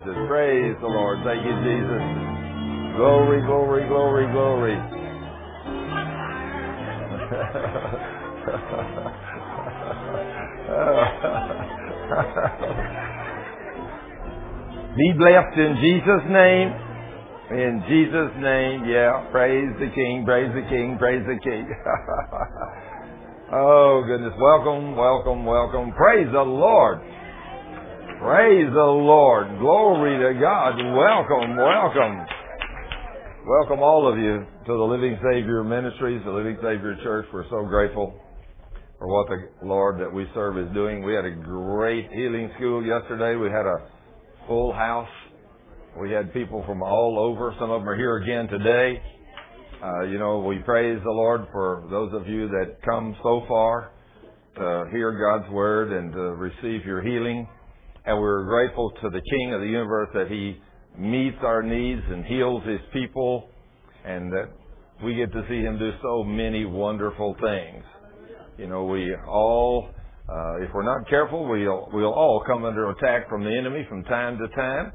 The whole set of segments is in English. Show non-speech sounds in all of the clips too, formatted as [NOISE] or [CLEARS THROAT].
Praise the Lord. Thank you, Jesus. Glory, glory, glory, glory. [LAUGHS] Be blessed in Jesus' name. In Jesus' name, yeah. Praise the King, praise the King, praise the King. [LAUGHS] oh, goodness. Welcome, welcome, welcome. Praise the Lord. Praise the Lord. Glory to God. Welcome, welcome. Welcome all of you to the Living Savior Ministries, the Living Savior Church. We're so grateful for what the Lord that we serve is doing. We had a great healing school yesterday. We had a full house. We had people from all over. Some of them are here again today. Uh, you know, we praise the Lord for those of you that come so far to hear God's Word and to receive your healing. And we're grateful to the King of the universe that He meets our needs and heals His people and that we get to see Him do so many wonderful things. You know, we all, uh, if we're not careful, we'll, we'll all come under attack from the enemy from time to time.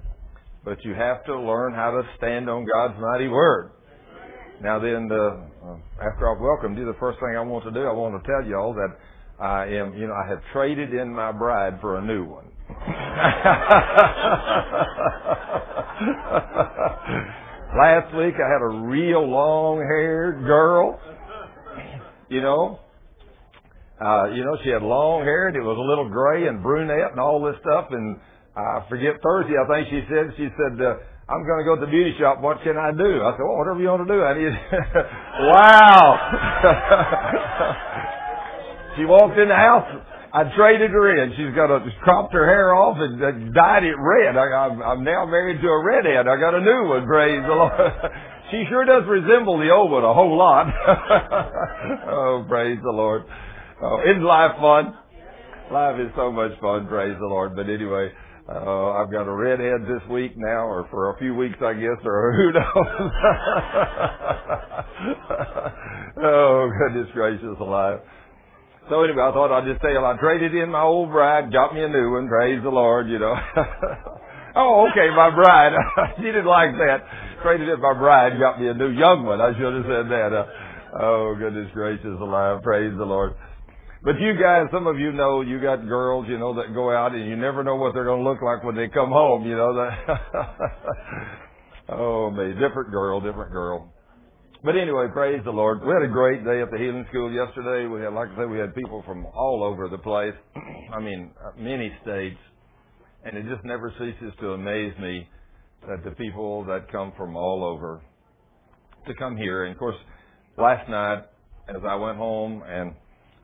But you have to learn how to stand on God's mighty word. Now then, uh, after I've welcomed you, the first thing I want to do, I want to tell you all that I am, you know, I have traded in my bride for a new one. [LAUGHS] Last week I had a real long haired girl, you know, uh, you know, she had long hair and it was a little gray and brunette and all this stuff. And I forget Thursday, I think she said, she said, uh, I'm going to go to the beauty shop. What can I do? I said, well, whatever you want to do. I need, [LAUGHS] wow. [LAUGHS] she walked in the house. I traded her in. She's got a cropped her hair off and uh, dyed it red. I, I'm, I'm now married to a redhead. I got a new one. Praise the Lord. [LAUGHS] she sure does resemble the old one a whole lot. [LAUGHS] oh, praise the Lord. Oh, isn't life fun? Life is so much fun, praise the Lord. But anyway, uh, I've got a redhead this week now, or for a few weeks, I guess, or [LAUGHS] who knows. oh, goodness gracious alive. So anyway, I thought I'd just tell you, I traded in my old bride, got me a new one, praise the Lord, you know. [LAUGHS] oh, okay, my bride. [LAUGHS] she didn't like that. Traded in my bride, got me a new young one. I should have said that. Uh, oh, goodness gracious alive, praise the Lord. But you guys, some of you know you got girls, you know, that go out and you never know what they're going to look like when they come home, you know. That [LAUGHS] oh, me, different girl, different girl. But anyway, praise the Lord. We had a great day at the healing school yesterday. We had, like I said, we had people from all over the place. [CLEARS THROAT] I mean, many states. And it just never ceases to amaze me that the people that come from all over to come here. And of course, last night, as I went home and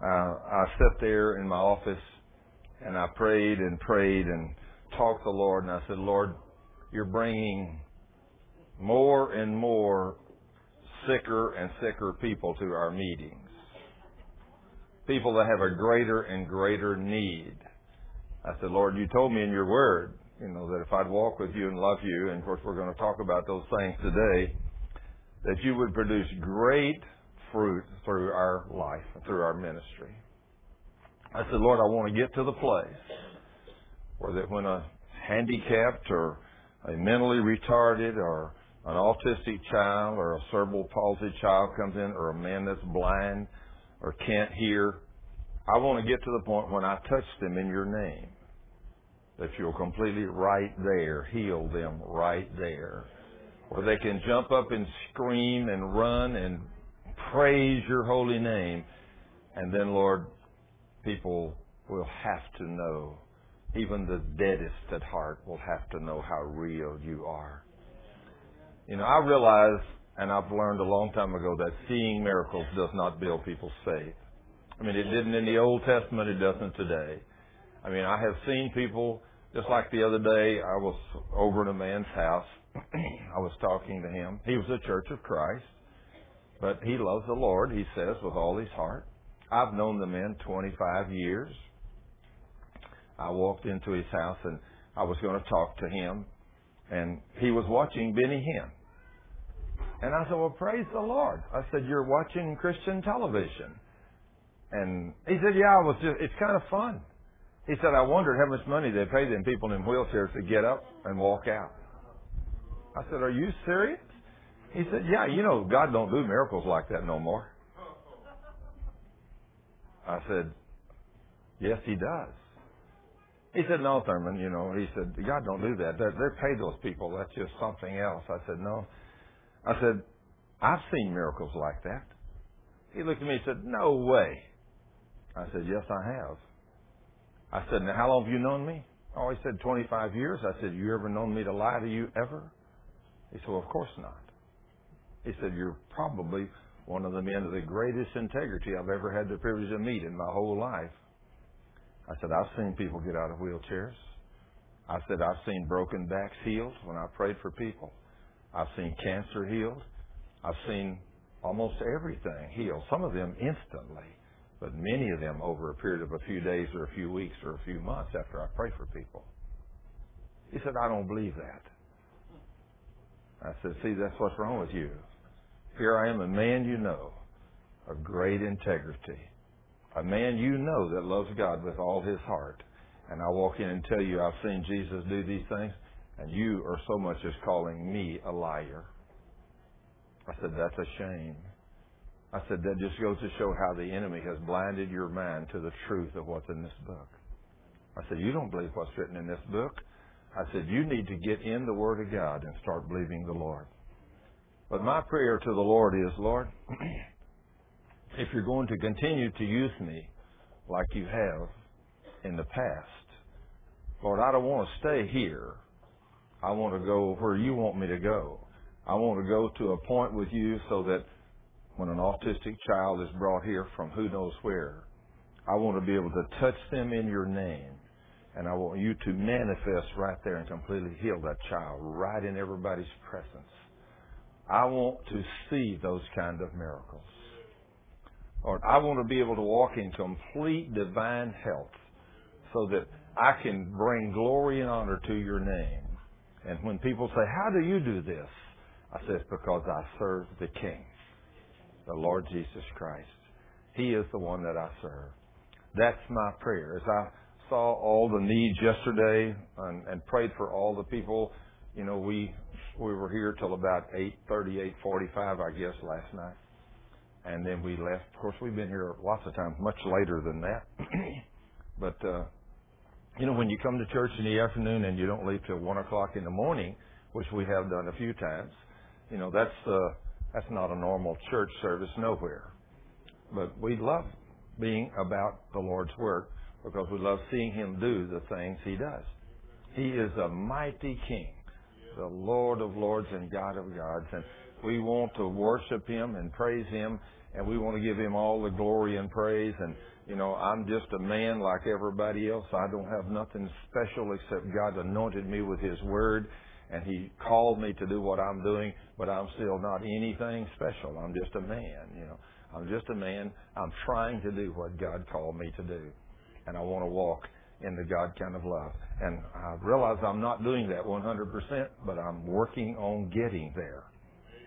uh, I sat there in my office and I prayed and prayed and talked to the Lord and I said, Lord, you're bringing more and more sicker and sicker people to our meetings. People that have a greater and greater need. I said, Lord, you told me in your word, you know, that if I'd walk with you and love you, and of course we're going to talk about those things today, that you would produce great fruit through our life, through our ministry. I said, Lord, I want to get to the place where that when a handicapped or a mentally retarded or an autistic child or a cerebral palsy child comes in or a man that's blind or can't hear, I want to get to the point when I touch them in your name that you'll completely right there heal them right there. Where they can jump up and scream and run and praise your holy name. And then, Lord, people will have to know, even the deadest at heart will have to know how real you are. You know, I realize, and I've learned a long time ago, that seeing miracles does not build people's faith. I mean, it didn't in the Old Testament, it doesn't today. I mean, I have seen people, just like the other day, I was over in a man's house. [CLEARS THROAT] I was talking to him. He was a Church of Christ. But he loves the Lord, he says, with all his heart. I've known the man 25 years. I walked into his house and I was going to talk to him, and he was watching Benny Hinn. And I said, Well, praise the Lord. I said, You're watching Christian television. And he said, Yeah, I was just, it's kind of fun. He said, I wondered how much money they pay them people in wheelchairs to get up and walk out. I said, Are you serious? He said, Yeah, you know, God don't do miracles like that no more. I said, Yes, He does. He said, No, Thurman, you know, he said, God don't do that. They, they pay those people. That's just something else. I said, No. I said, I've seen miracles like that. He looked at me and said, No way. I said, Yes, I have. I said, Now, how long have you known me? Oh, he said, 25 years. I said, You ever known me to lie to you ever? He said, Well, of course not. He said, You're probably one of the men of the greatest integrity I've ever had the privilege to meet in my whole life. I said, I've seen people get out of wheelchairs. I said, I've seen broken backs healed when I prayed for people. I've seen cancer healed. I've seen almost everything healed, some of them instantly, but many of them over a period of a few days or a few weeks or a few months after I pray for people. He said, I don't believe that. I said, see, that's what's wrong with you. Here I am, a man you know of great integrity, a man you know that loves God with all his heart. And I walk in and tell you I've seen Jesus do these things, and you are so much as calling me a liar. I said, that's a shame. I said, that just goes to show how the enemy has blinded your mind to the truth of what's in this book. I said, you don't believe what's written in this book. I said, you need to get in the Word of God and start believing the Lord. But my prayer to the Lord is, Lord, [CLEARS THROAT] if you're going to continue to use me like you have in the past, Lord, I don't want to stay here. I want to go where you want me to go. I want to go to a point with you so that when an autistic child is brought here from who knows where, I want to be able to touch them in your name. And I want you to manifest right there and completely heal that child right in everybody's presence. I want to see those kind of miracles. Lord, I want to be able to walk in complete divine health so that I can bring glory and honor to your name. And when people say, How do you do this? I say, It's because I serve the King, the Lord Jesus Christ. He is the one that I serve. That's my prayer. As I saw all the needs yesterday and, and prayed for all the people, you know, we we were here till about eight thirty, eight forty-five, I guess, last night and then we left. Of course, we've been here lots of times, much later than that. [CLEARS THROAT] but uh, you know, when you come to church in the afternoon and you don't leave till one o'clock in the morning, which we have done a few times, you know, that's uh, that's not a normal church service nowhere. But we love being about the Lord's work because we love seeing Him do the things He does. He is a mighty King, the Lord of Lords and God of Gods, and we want to worship Him and praise Him, and we want to give Him all the glory and praise. And, you know, I'm just a man like everybody else. I don't have nothing special except God anointed me with His Word, and He called me to do what I'm doing, but I'm still not anything special. I'm just a man, you know. I'm just a man. I'm trying to do what God called me to do. And I want to walk in the God kind of love. And I realize I'm not doing that 100%, but I'm working on getting there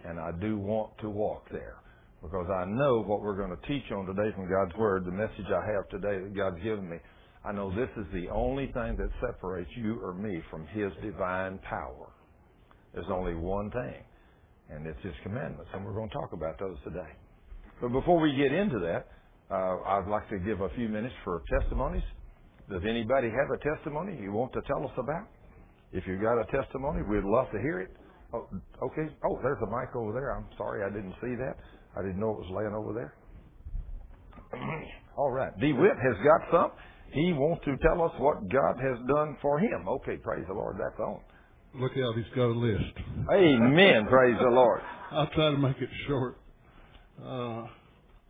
and I do want to walk there because I know what we're going to teach on today from God's Word, the message I have today that God's given me. I know this is the only thing that separates you or me from His divine power. There's only one thing, and it's His commandments, and we're going to talk about those today. But before we get into that, uh, I'd like to give a few minutes for testimonies. Does anybody have a testimony you want to tell us about? If you've got a testimony, we'd love to hear it. Oh, okay. Oh, there's a mic over there. I'm sorry I didn't see that. I didn't know it was laying over there. [CLEARS THROAT] All right. DeWitt has got some. He wants to tell us what God has done for him. Okay, praise the Lord. That's on. Look out, he's got a list. Amen. [LAUGHS] praise the Lord. I'll try to make it short. Uh,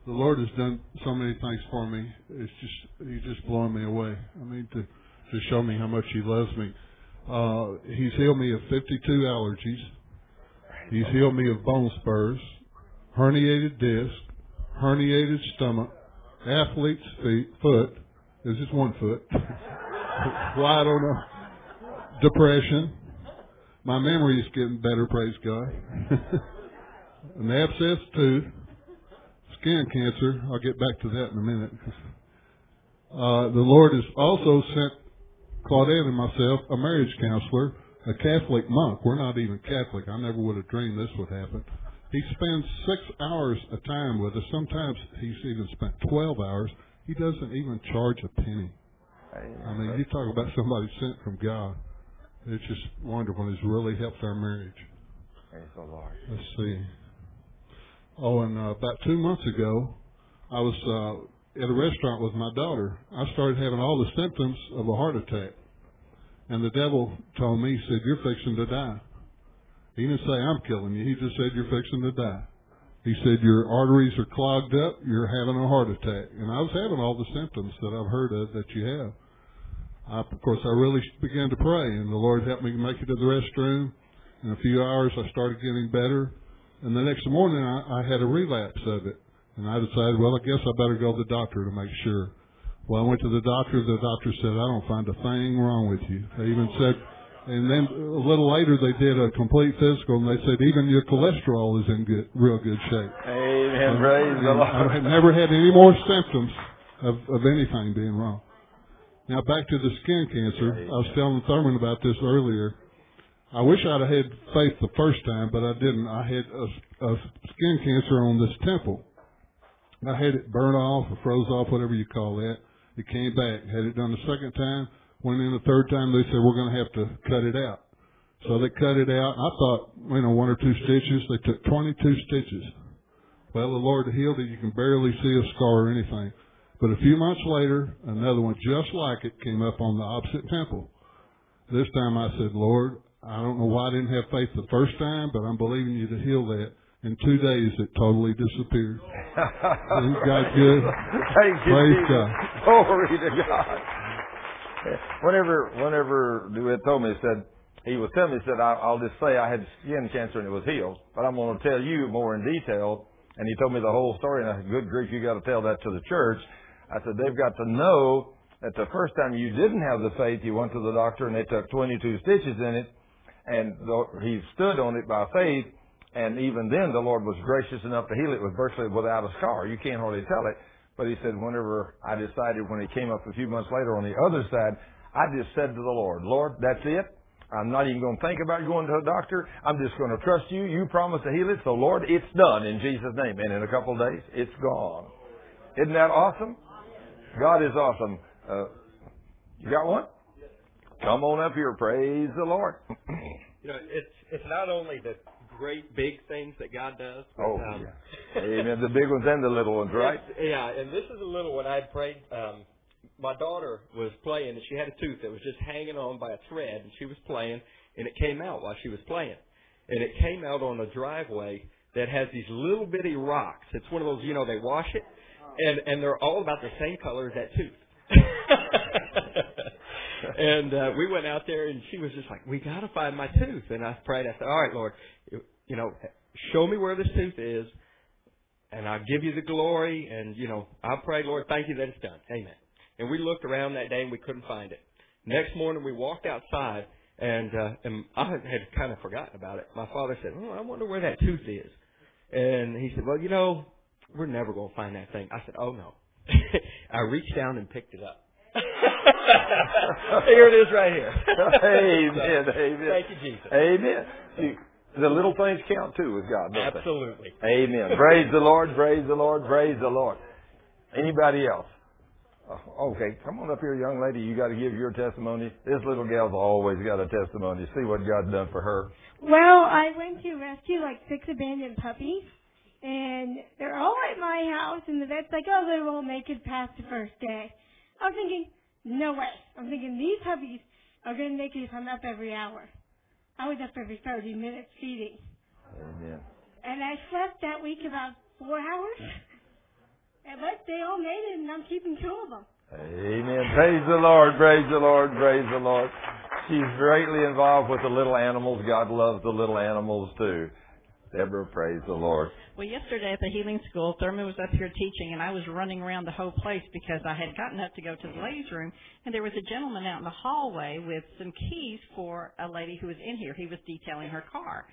the Lord has done so many things for me. It's just He's just blowing me away. I mean to to show me how much He loves me. Uh, he's healed me of 52 allergies. He's healed me of bone spurs, herniated disc, herniated stomach, athlete's feet, foot. This is one foot. well, I don't know. Depression. My memory is getting better, praise God. [LAUGHS] An abscess tooth, skin cancer. I'll get back to that in a minute. Uh, the Lord has also sent Claudette and myself a marriage counselor, a Catholic monk. We're not even Catholic. I never would have dreamed this would happen. He spends six hours a time with us. Sometimes he's even spent 12 hours. He doesn't even charge a penny. I mean, you talk about somebody sent from God. It's just wonderful. It's really helped our marriage. Praise the Lord. Let's see. Oh, and uh, about two months ago, I was uh, at a restaurant with my daughter. I started having all the symptoms of a heart attack. And the devil told me, he said, You're fixing to die. He didn't say, I'm killing you. He just said, You're fixing to die. He said, Your arteries are clogged up. You're having a heart attack. And I was having all the symptoms that I've heard of that you have. I, of course, I really began to pray, and the Lord helped me make it to the restroom. In a few hours, I started getting better. And the next morning, I, I had a relapse of it. And I decided, well, I guess I better go to the doctor to make sure. Well, I went to the doctor. The doctor said, I don't find a thing wrong with you. They even said, and then a little later they did a complete physical and they said even your cholesterol is in good, real good shape. Amen. Praise the Lord. I have never had any more symptoms of, of anything being wrong. Now back to the skin cancer. I was telling Thurman about this earlier. I wish I'd have had faith the first time, but I didn't. I had a, a skin cancer on this temple. I had it burn off or froze off, whatever you call that. It came back. Had it done the second time. Went in the third time. They said we're going to have to cut it out. So they cut it out. I thought, you know, one or two stitches. They took 22 stitches. Well, the Lord healed it. You can barely see a scar or anything. But a few months later, another one just like it came up on the opposite temple. This time I said, Lord, I don't know why I didn't have faith the first time, but I'm believing you to heal that. In two days, it totally disappeared. [LAUGHS] Isn't God good? Thank you, Praise Jesus. God. Glory to God. Whenever, whenever DeWitt told me, he said, he was telling me, he said, I, I'll just say I had skin cancer and it was healed, but I'm going to tell you more in detail. And he told me the whole story, and I said, good grief, you got to tell that to the church. I said, they've got to know that the first time you didn't have the faith, you went to the doctor and they took 22 stitches in it, and he stood on it by faith, and even then the Lord was gracious enough to heal it with virtually without a scar. You can't hardly tell it. But he said, whenever I decided when he came up a few months later on the other side, I just said to the Lord, Lord, that's it. I'm not even going to think about going to a doctor. I'm just going to trust you. You promised to heal it. So Lord, it's done in Jesus' name. And in a couple of days, it's gone. Isn't that awesome? God is awesome. Uh, you got one? Come on up here. Praise the Lord. [CLEARS THROAT] You know, it's it's not only the great big things that God does. But, Oh, um, yeah. [LAUGHS] Amen. The big ones and the little ones, right? Yeah, and this is a little one I'd prayed. Um, my daughter was playing, and she had a tooth that was just hanging on by a thread, and she was playing, and it came out while she was playing, and it came out on a driveway that has these little bitty rocks. It's one of those, you know, they wash it, and and they're all about the same color as that tooth. [LAUGHS] and uh, we went out there, and she was just like, "We got to find my tooth." And I prayed. I said, "All right, Lord, you, know, show me where this tooth is, and I'll give you the glory." And you know, I pray, Lord, thank you that it's done. Amen. And we looked around that day, and we couldn't find it. Next morning, we walked outside, and uh, and I had kind of forgotten about it. My father said, "Oh, I wonder where that tooth is." And he said, "Well, you know, we're never going to find that thing." I said, "Oh no." [LAUGHS] I reached down and picked it up. [LAUGHS] [LAUGHS] here it is right here. [LAUGHS] Amen. Amen. Thank you, Jesus. Amen. See, the little things count too with God, don't they? Absolutely. Amen. Praise the Lord, praise the Lord, praise the Lord. Anybody else? Oh, okay, come on up here, young lady. You got to give your testimony. This little gal's always got a testimony. See what God's done for her. Well, I went to rescue like six abandoned puppies, and they're all at my house, and the vet's like, oh, they won't make it past the first day. I was thinking, no way. I'm thinking these puppies are going to make it if I'm up every hour. I was up every 30 minutes feeding. Amen. And I slept that week about four hours. And but they all made it, and I'm keeping two of them. Amen. Praise the Lord, praise the Lord, praise the Lord. She's greatly involved with the little animals. God loves the little animals too. Deborah, praise the Lord. Well, yesterday at the healing school, Thurman was up here teaching, and I was running around the whole place because I had gotten up to go to the ladies' room, and there was a gentleman out in the hallway with some keys for a lady who was in here. He was detailing her car.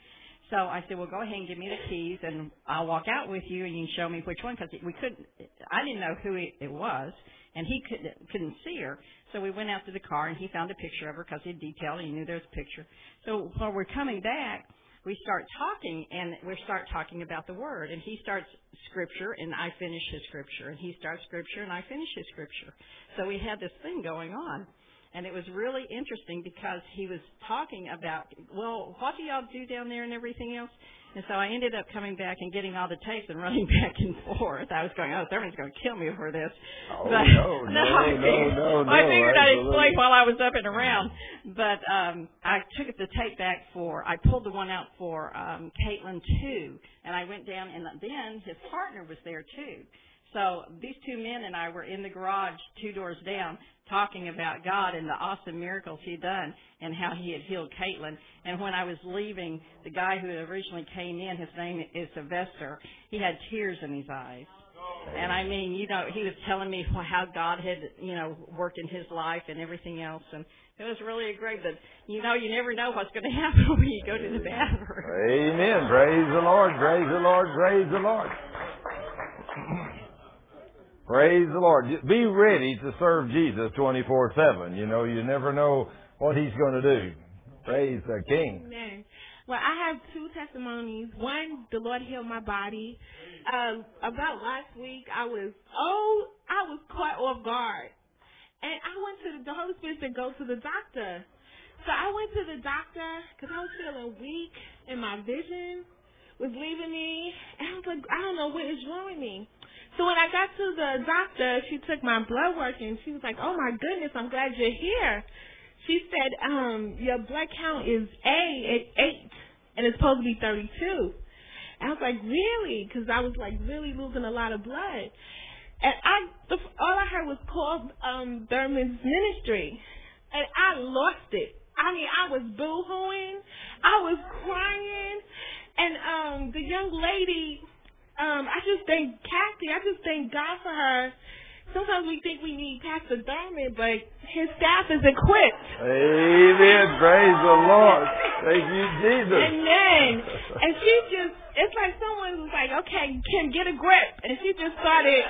So I said, well, go ahead and give me the keys, and I'll walk out with you, and you can show me which one, because we couldn't. I didn't know who it, was, and he couldn't couldn't see her. So we went out to the car, and he found a picture of her because he detailed. And he knew there was a picture. So while we're coming back, we start talking, and we start talking about the word. And he starts scripture, and I finish his scripture, and he starts scripture, and I finish his scripture. So we had this thing going on. And it was really interesting because he was talking about, well, what do y'all do down there and everything else? And so I ended up coming back and getting all the tapes and running [LAUGHS] back and forth. I was going, oh, Thurman's going to kill me for this. Oh, but, no, [LAUGHS] no, I no, figured, no, no, I figured I'd explain while I was up and around. But um, I took the tape back for, I pulled the one out for um, Caitlin too. And I went down, and then his partner was there too. So these two men and I were in the garage two doors down talking about God and the awesome miracles he'd done and how he had healed Caitlin. And when I was leaving, the guy who originally came in, his name is Sylvester, he had tears in his eyes. And I mean, you know, he was telling me how God had, you know, worked in his life and everything else. And it was really a great, but you know, you never know what's going [LAUGHS] to happen when you go to the bathroom. Amen. Praise the Lord. Praise the Lord. Praise the Lord. [LAUGHS] Praise the Lord. Be ready to serve Jesus 24-7. You know, you never know what He's going to do. Praise the King. Amen. Well, I have two testimonies. One, the Lord healed my body. Um, about last week, I was oh, I was caught off guard, and I went to the, the Holy Spirit to go to the doctor. So I went to the doctor because I was feeling weak and my vision was leaving me, and I was like, I don't know what is wrong with me. So when I got to the doctor, she took my blood work and she was like, "Oh my goodness, I'm glad you're here." She said, "Um, your blood count is A at eight, and it's supposed to be 32." I was like, "Really?" Because I was like really losing a lot of blood, and I the, all I heard was called um Thurman's ministry, and I lost it. I mean, I was boo-hooing, I was crying, and um the young lady um, I just thank Kathy. I just thank God for her. Sometimes we think we need Pastor Thurman, but his staff is equipped. Amen. Praise the Lord. Thank you, Jesus. Amen. [LAUGHS] And she just, it's like someone was like, okay, Kim, get a grip. And she just started,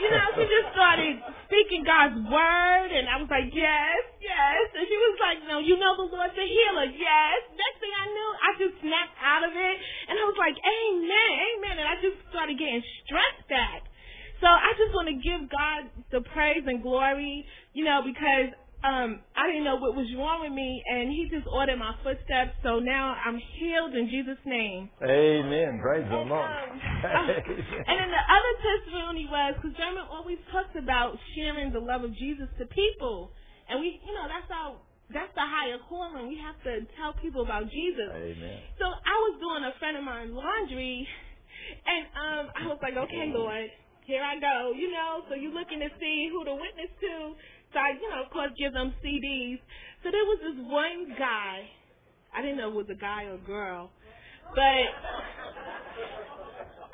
you know, she just started speaking God's word. And I was like, yes, yes. And she was like, no, you know the Lord's a healer. Yes. Next thing I knew, I just snapped out of it. And I was like, amen, amen. And I just started getting stressed back. So I just want to give God the praise and glory, you know, because um I didn't know what was wrong with me and he just ordered my footsteps so now I'm healed in Jesus name. Amen. Praise the Lord. um, [LAUGHS] [LAUGHS] and then the other testimony was because Thurman always talks about sharing the love of Jesus to people, and we, you know, that's our that's the higher calling. We have to tell people about Jesus. Amen. So I was doing a friend of mine laundry, and um I was like, okay, Lord, here I go. You know, so you're looking to see who to witness to. So I, you know, of course, give them CDs. So there was this one guy. I didn't know if it was a guy or a girl, but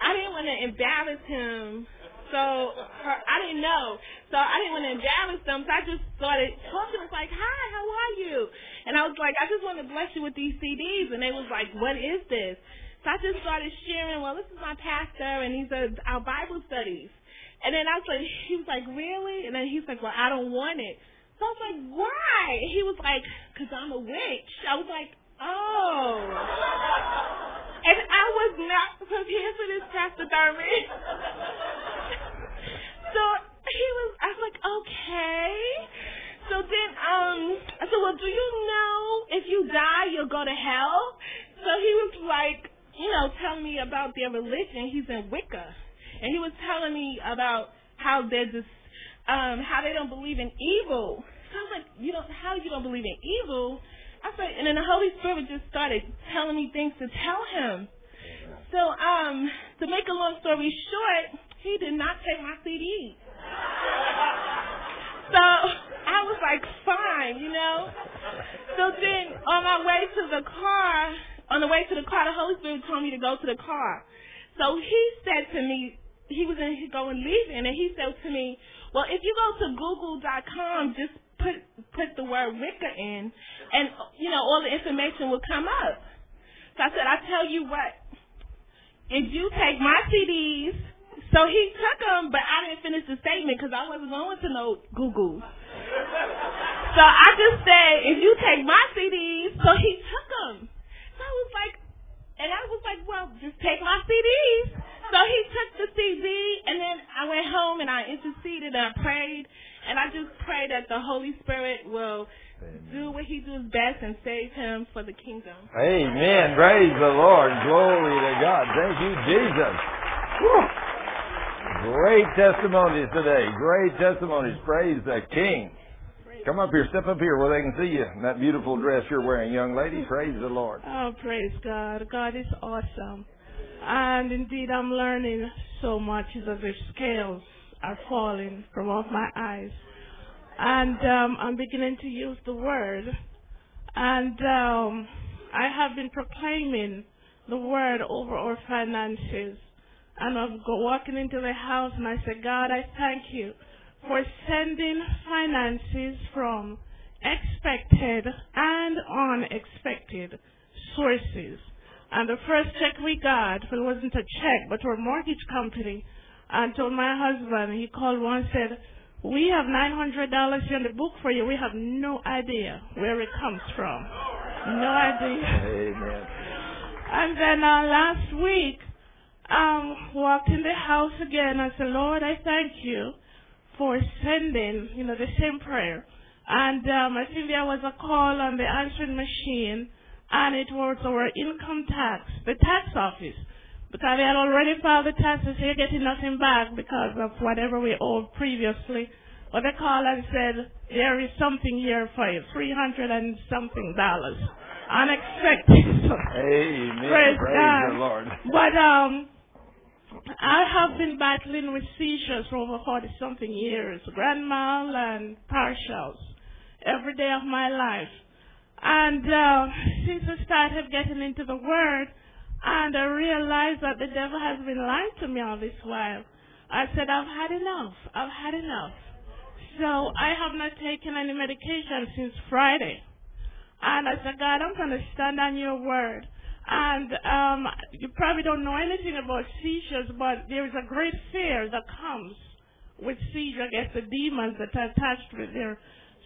I didn't want to embarrass him. So her, I didn't know. So I didn't want to embarrass them. So I just started talking. I was like, "Hi, how are you?" And I was like, "I just want to bless you with these CDs." And they was like, "What is this?" So I just started sharing. Well, this is my pastor, and these are our Bible studies. And then I was like, [LAUGHS] he was like, "Really?" And then he's like, "Well, I don't want it." So I was like, "Why?" And he was like, "Cause I'm a witch." I was like, "Oh." And I was not prepared for this, Pastor Thurman. [LAUGHS] so he was, I was like, okay. So then, um, I said, well, do you know if you die, you'll go to hell? So he was like, you know, telling me about their religion. He's in Wicca. And he was telling me about how there's this, um, how they don't believe in evil. So I was like, you don't, how you don't believe in evil? I said, and then the Holy Spirit just started telling me things to tell him. So, um, to make a long story short, he did not take my CD. [LAUGHS] So I was like, fine, you know. So then on my way to the car, on the way to the car, the Holy Spirit told me to go to the car. So he said to me, he was in going leaving, and he said to me, well, if you go to Google.com, just put put the word Wicca in, and you know all the information will come up. So I said, I tell you what, if you take my CDs, so he took them, but I didn't finish the statement because I wasn't going to no Google. So I just said, if you take my CDs, so he took them. Was like, and I was like, well, just take my CDs. So he took the CD, and then I went home and I interceded and I prayed, and I just pray that the Holy Spirit will do what he does best and save him for the kingdom. Amen. Praise the Lord. Glory to God. Thank you, Jesus. Whew. Great testimonies today. Great testimonies. Praise the King. Come up here. Step up here where they can see you in that beautiful dress you're wearing, young lady. [LAUGHS] Praise the Lord. Oh, praise God. God is awesome. And indeed, I'm learning so much that the scales are falling from off my eyes. And um, I'm beginning to use the word. And um, I have been proclaiming the word over our finances. And I'm walking into the house and I said, God, I thank you for sending finances from expected and unexpected sources. And the first check we got, well, it wasn't a check, but a mortgage company, and told my husband, he called one and said, we have $900 in the book for you. We have no idea where it comes from. No idea. Amen. And then uh, last week, um, walked in the house again. I said, Lord, I thank you for sending, you know, the same prayer. And um, I think there was a call on the answering machine, and it was our income tax, the tax office. Because they had already filed the taxes, so you're getting nothing back because of whatever we owed previously. But they called and said, there is something here for you, 300 and something dollars. Unexpected. [LAUGHS] Amen. Praise Praise God. the Lord. But um, I have been battling with seizures for over 40 something years, grand mal and partials, every day of my life. And uh, since I started getting into the Word, and I realized that the devil has been lying to me all this while, I said, I've had enough. I've had enough. So I have not taken any medication since Friday. And I said, God, I'm going to stand on your word. And um, you probably don't know anything about seizures, but there is a great fear that comes with seizure against the demons that are attached with their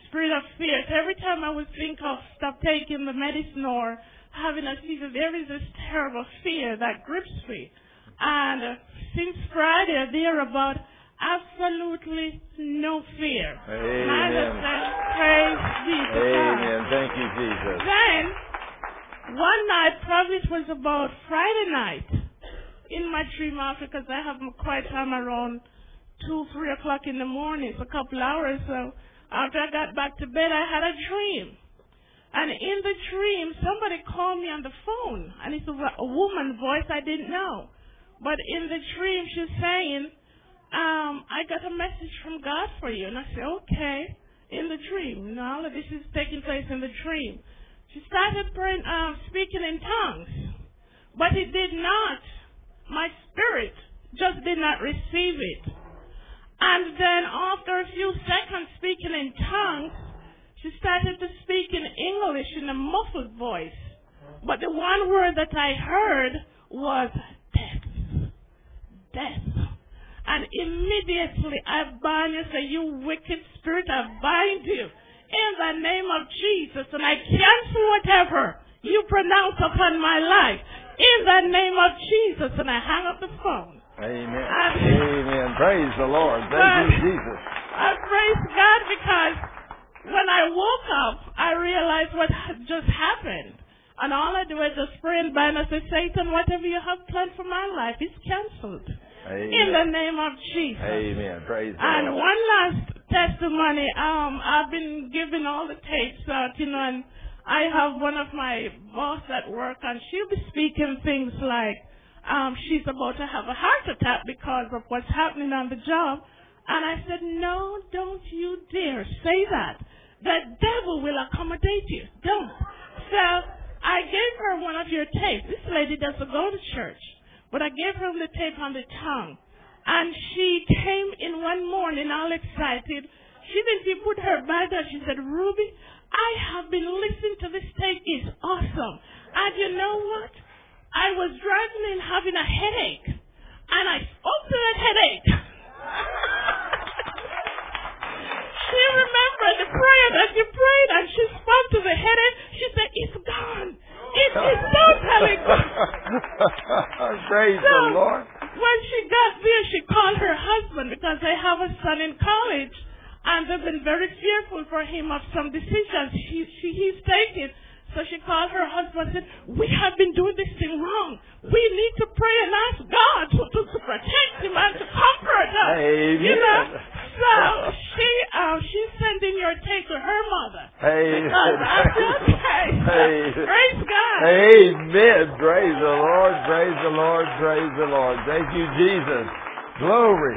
spirit of fear. So every time I would think of stop taking the medicine or having a seizure, there is this terrible fear that grips me. And uh, since Friday, there about absolutely no fear. And I just Amen. praise God. Amen. Thank you, Jesus. Then, one night, probably it was about Friday night, in my dream after, because I have quiet time around 2, 3 o'clock in the morning, it's a couple hours, so after I got back to bed, I had a dream. And in the dream, somebody called me on the phone, and it's a, a woman voice I didn't know. But in the dream, she's saying, um, I got a message from God for you. And I said, okay, in the dream. Now, all of this is taking place in the dream. She started praying, um, speaking in tongues, but it did not. My spirit just did not receive it. And then after a few seconds speaking in tongues, she started to speak in English in a muffled voice. But the one word that I heard was death. Death. And immediately I bind you, say, you wicked spirit, I bind you in the name of Jesus, and I cancel whatever you pronounce upon my life in the name of Jesus, and I hang up the phone. Amen. Amen. Amen. Praise the Lord. Thank you, Jesus. I praise God because when I woke up, I realized what had just happened. And all I do is just pray and bind and say, Satan, whatever you have planned for my life is cancelled. In the name of Jesus. Amen. Praise the And one last testimony. Um, I've been giving all the tapes out, you know, and I have one of my boss at work, and she'll be speaking things like, um, she's about to have a heart attack because of what's happening on the job. And I said, no, don't you dare say that. The devil will accommodate you. Don't. So I gave her one of your tapes. This lady doesn't go to church, but I gave her the tape on the tongue. And she came in one morning all excited. She didn't even put her bag down. She said, Ruby, I have been listening to this tape. It's awesome. And you know what? I was driving and having a headache. And I spoke to that headache. [LAUGHS] she remembered the prayer that you prayed and she spoke to the headache. She said, It's gone. It is totally gone. Praise So, the Lord. When she got there, she called her husband because they have a son in college, and they've been very fearful for him of some decisions he, she, he's taking. So she called her husband and said, "We have been doing this thing wrong. We need to pray and ask God to, to, to protect him and to comfort us." Amen. You know. So she, uh, she's sending your tape to her mother. Hey. Because I just, [LAUGHS] hey, Hey. praise God. Amen. Praise the Lord. Praise the Lord. Praise the Lord. Thank you, Jesus. Glory.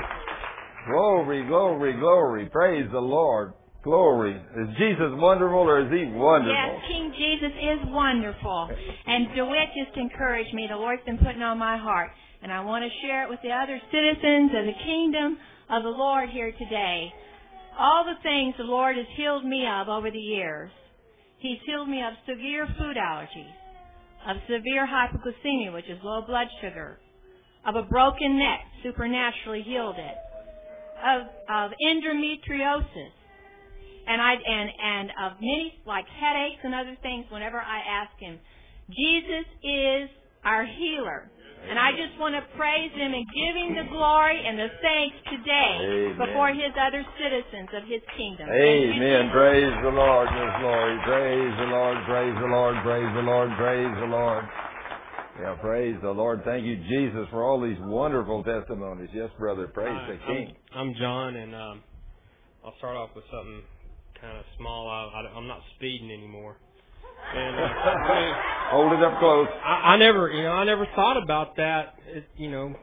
Glory, glory, glory. Praise the Lord. Glory. Is Jesus wonderful or is he wonderful? Yes, King Jesus is wonderful. And DeWitt just encouraged me. The Lord's been putting on my heart. And I want to share it with the other citizens of the kingdom of the Lord here today. All the things the Lord has healed me of over the years. He's healed me of severe food allergies, of severe hypoglycemia, which is low blood sugar, of a broken neck, supernaturally healed it, of, of endometriosis, and I and and of many like headaches and other things whenever I ask him. Jesus is our healer. And I just want to praise him and give him the glory and the thanks today Amen. before his other citizens of his kingdom. Thank you, Amen. Praise the Lord, Miss Lori. Praise the Lord. Praise the Lord. Praise the Lord. Praise the Lord. Yeah, praise the Lord. Thank you, Jesus, for all these wonderful testimonies. Yes, brother. Praise Hi, the King. I'm, I'm John, and um, I'll start off with something kind of small. I, I, I'm not speeding anymore. And uh, [LAUGHS] Hold it up close. I, I never, you know, I never thought about that. It, you know,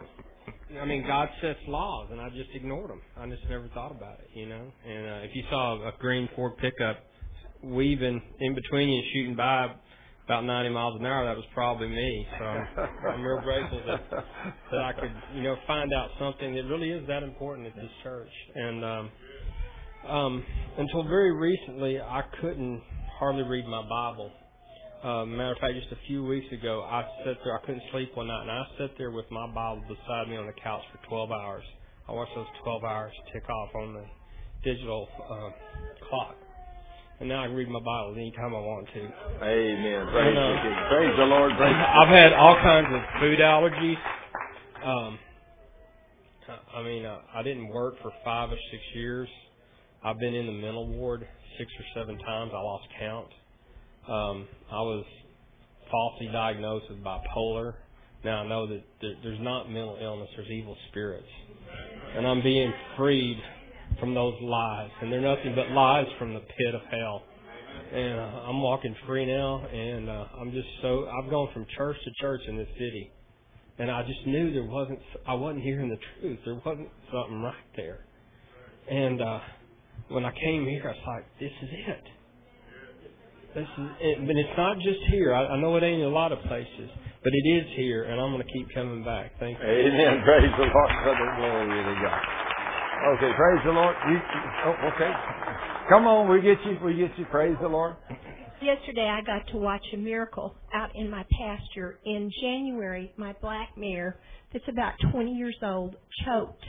I mean, God sets laws, and I just ignored them. I just never thought about it, you know. And uh, if you saw a green Ford pickup weaving in between you and shooting by about 90 miles an hour, that was probably me. So I'm, I'm real grateful that that I could, you know, find out something that really is that important at this church. And um, um, until very recently, I couldn't hardly read my Bible. Uh, matter of fact, just a few weeks ago, I sat there. I couldn't sleep one night, and I sat there with my Bible beside me on the couch for 12 hours. I watched those 12 hours tick off on the digital uh, clock, and now I can read my Bible anytime I want to. Amen. Praise And, uh, the Praise the Lord. [LAUGHS] Praise I've had all kinds of food allergies. Um, I mean, uh, I didn't work for five or six years. I've been in the mental ward six or seven times. I lost count. Um, I was falsely diagnosed with bipolar. Now I know that there's not mental illness. There's evil spirits, and I'm being freed from those lies. And they're nothing but lies from the pit of hell and uh, I'm walking free now, and uh, I'm just so I've gone from church to church in this city, and I just knew there wasn't I wasn't hearing the truth. There wasn't something right there, and uh, when I came here, I was like, this is it. This is it. But it's not just here. I, I know it ain't in a lot of places, but it is here, and I'm going to keep coming back. Thank you. Amen. [LAUGHS] Praise the Lord. Brother. Glory to God. Okay, praise the Lord. You, oh, okay. Come on, we get you. We get you. Praise the Lord. Yesterday I got to watch a miracle out in my pasture. In January, my black mare, that's about 20 years old, choked.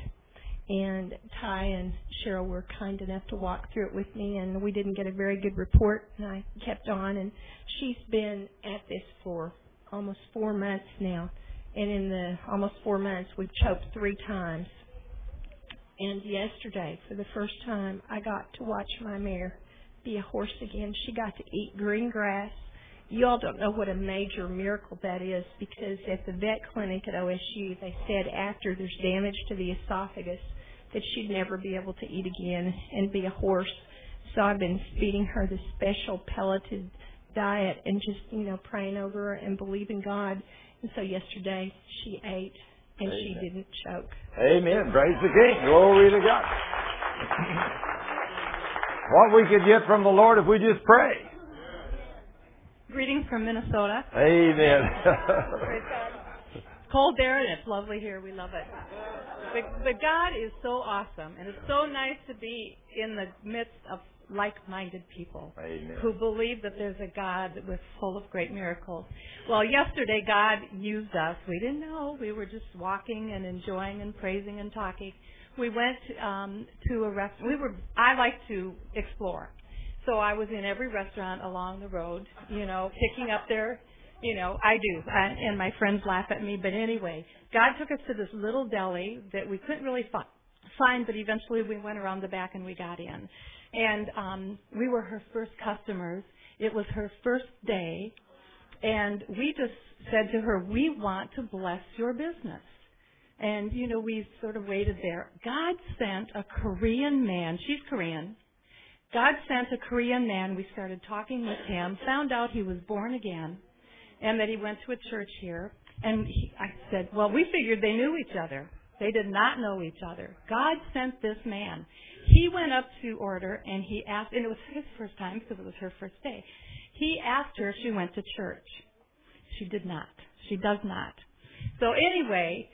And Ty and Cheryl were kind enough to walk through it with me, and we didn't get a very good report. And I kept on, and she's been at this for almost four months now. And in the almost four months, we've choked three times. And yesterday, for the first time, I got to watch my mare be a horse again. She got to eat green grass. You all don't know what a major miracle that is because at the vet clinic at OSU, they said after there's damage to the esophagus that she'd never be able to eat again and be a horse. So I've been feeding her this special pelleted diet and just, you know, praying over her and believing God. And so yesterday she ate and she didn't choke. Amen. Praise the King. Glory to God. What we could get from the Lord if we just pray. Greetings from Minnesota. Amen. Cold there and it's lovely here. We love it. But, but God is so awesome, and it's so nice to be in the midst of like-minded people Amen. who believe that there's a God that was full of great miracles. Well, yesterday God used us. We didn't know. We were just walking and enjoying and praising and talking. We went um, to a restaurant. We were. I like to explore, so I was in every restaurant along the road. You know, picking up their. You know, I do, I, and my friends laugh at me. But anyway, God took us to this little deli that we couldn't really find fine, but eventually we went around the back and we got in. And um, we were her first customers. It was her first day, and we just said to her, "We want to bless your business." And you know, we sort of waited there. God sent a Korean man. She's Korean. God sent a Korean man. We started talking with him. Found out he was born again, and that he went to a church here. And he, I said, "Well, we figured they knew each other." They did not know each other. God sent this man. He went up to order and he asked, and it was his first time because it was her first day. He asked her if she went to church. She did not. She does not. So anyway,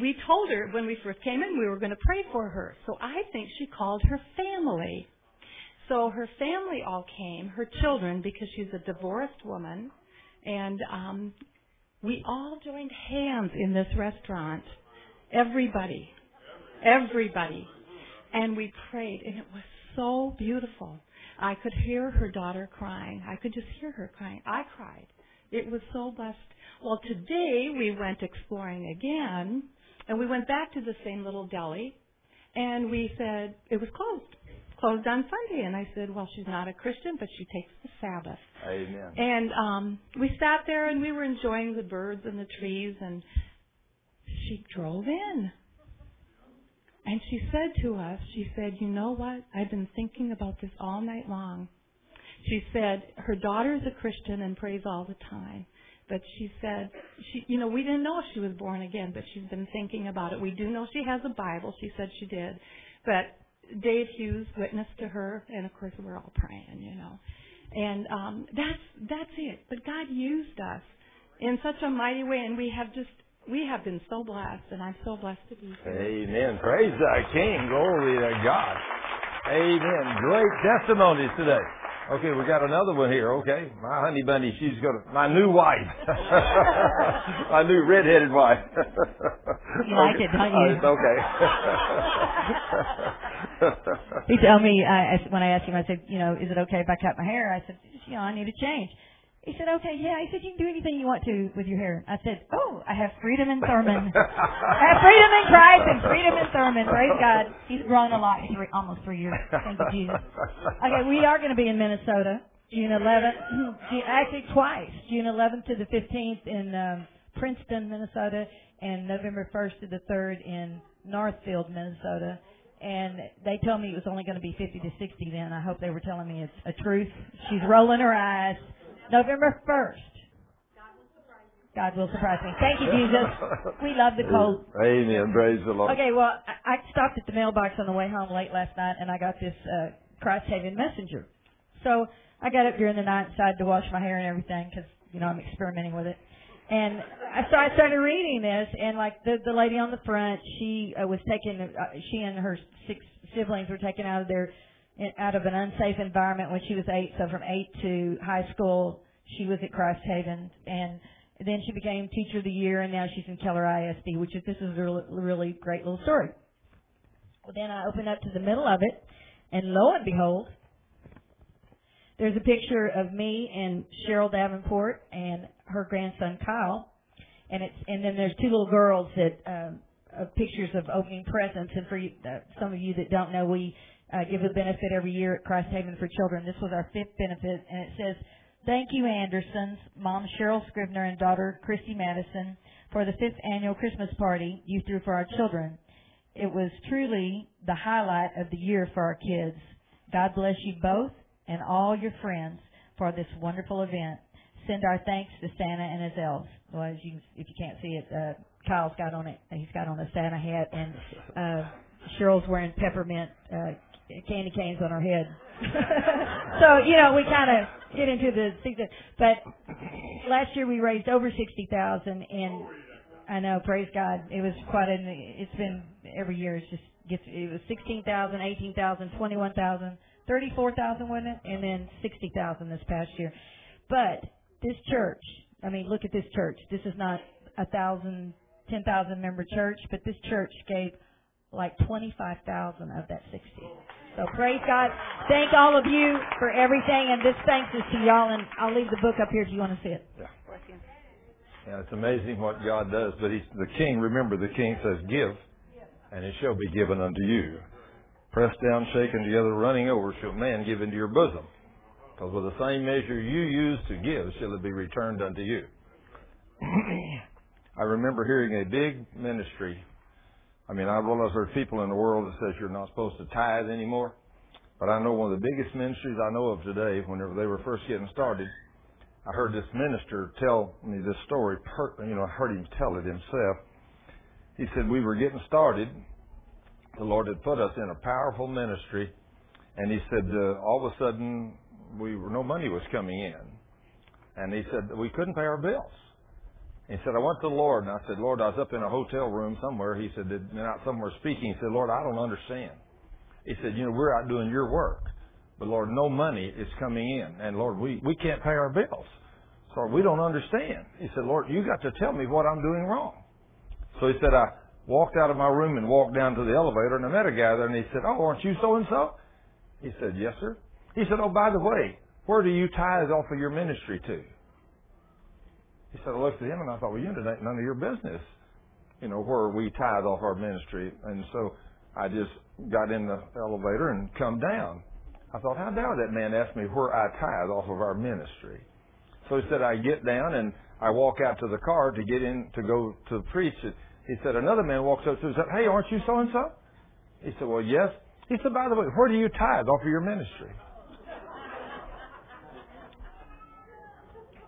we told her when we first came in we were going to pray for her. So I think she called her family. So her family all came, her children, because she's a divorced woman, and um, we all joined hands in this restaurant Everybody. Everybody. And we prayed, and it was so beautiful. I could hear her daughter crying. I could just hear her crying. I cried. It was so blessed. Well, today we went exploring again, and we went back to the same little deli, and we said it was closed. Closed on Sunday. And I said, well, she's not a Christian, but she takes the Sabbath. Amen. And um we sat there and we were enjoying the birds and the trees and she drove in. And she said to us, she said, you know what? I've been thinking about this all night long. She said her daughter is a Christian and prays all the time. But she said, she, you know, we didn't know if she was born again, but she's been thinking about it. We do know she has a Bible. She said she did. But Dave Hughes witnessed to her, and of course we're all praying, you know. And um, that's that's it. But God used us in such a mighty way, and we have just we have been so blessed, and I'm so blessed to be here. Amen. Praise the King. Glory to God. Amen. Great testimonies today. Okay, we got another one here. Okay, my honey bunny, she's gonna my new wife, [LAUGHS] my new redheaded wife. You like it, don't you? [LAUGHS] Uh, it's okay. [LAUGHS] he [LAUGHS] told me I, I- when I asked him, I said, you know, is it okay if I cut my hair? I said, you know, I need a change. He said, okay, yeah. He said, you can do anything you want to with your hair. I said, oh, I have freedom in Thurman. [LAUGHS] I have freedom in Christ and freedom in Thurman. Praise God. He's grown a lot. Three, almost three years. Thank you, Jesus. Okay, we are going to be in Minnesota, June 11th. [CLEARS THROAT] June- Actually, twice. June 11th to the 15th in um, Princeton, Minnesota, and November 1st to the 3rd in Northfield, Minnesota. And they told me it was only going to be 50 to 60 then. I hope they were telling me it's a truth. She's rolling her eyes. November 1st. God will surprise me. Thank you, Jesus. We love the cold. Amen. Praise the Lord. Okay, well, I, stopped at the mailbox on the way home late last night, and I got this uh, Christ Haven messenger. So I got up during the night, and decided to wash my hair and everything because you know I'm experimenting with it. And so I started reading this, and like the the lady on the front, she uh, was taken. Uh, she and her six siblings were taken out of their out of an unsafe environment when she was eight. So from eight to high school, she was at Christ Haven, and then she became teacher of the year, and now she's in Keller ISD, which is this is a really, really great little story. Well, then I opened up to the middle of it, and lo and behold, there's a picture of me and Cheryl Davenport and her grandson Kyle, and it's and then there's two little girls that um, uh, pictures of opening presents. And for you, uh, some of you that don't know, we uh, give a benefit every year at Christ Haven for Children. This was our fifth benefit, and it says, "Thank you, Andersons, Mom Cheryl Scrivner and daughter Christy Madison, for the fifth annual Christmas party you threw for our children. It was truly the highlight of the year for our kids. God bless you both and all your friends for this wonderful event. Send our thanks to Santa and his elves. Well, as you, if you can't see it, uh, Kyle's got on it. He's got on a Santa hat, and uh, Cheryl's wearing peppermint uh, candy canes on her head. [LAUGHS] so you know, we kind of get into the season. But last year we raised over sixty thousand, and I know, praise God, it was quite an. It's been every year. It's just gets. It was sixteen thousand, eighteen thousand, twenty-one thousand, thirty-four thousand, wasn't? And then sixty thousand this past year. But this church, I mean, look at this church. This is not a thousand, ten thousand member church, but this church gave like twenty-five thousand of that sixty. So praise God. Thank all of you for everything, and this thanks is to y'all. And I'll leave the book up here if you want to see it. Yeah. Yeah, it's amazing what God does. But he's the king. Remember, the king says, "Give, and it shall be given unto you." Pressed down, shaken together, running over, shall man give into your bosom. Because with the same measure you use to give, shall it be returned unto you. [CLEARS THROAT] I remember hearing a big ministry. I mean, I realize there's people in the world that says you're not supposed to tithe anymore. But I know one of the biggest ministries I know of today, whenever they were first getting started, I heard this minister tell me this story. Per, you know, I heard him tell it himself. He said we were getting started. The Lord had put us in a powerful ministry, and he said uh, all of a sudden we were, no money was coming in, and he said we couldn't pay our bills. He said I went to the Lord, and I said, Lord, I was up in a hotel room somewhere. He said, out somewhere speaking. He said, Lord, I don't understand. He said, you know, we're out doing your work. But Lord, no money is coming in. And Lord, we, we can't pay our bills. So we don't understand. He said, Lord, you got to tell me what I'm doing wrong. So he said, I walked out of my room and walked down to the elevator and I met a guy there and he said, Oh, aren't you so and so? He said, Yes, sir. He said, Oh, by the way, where do you tithe off of your ministry to? He said, I looked at him and I thought, Well, you know, ain't none of your business, you know, where we tithe off our ministry. And so I just got in the elevator and come down. I thought, how dare that man ask me where I tithe off of our ministry? So he said, I get down and I walk out to the car to get in to go to preach. He said, another man walks up to him and said, hey, aren't you so and so? He said, well, yes. He said, by the way, where do you tithe off of your ministry?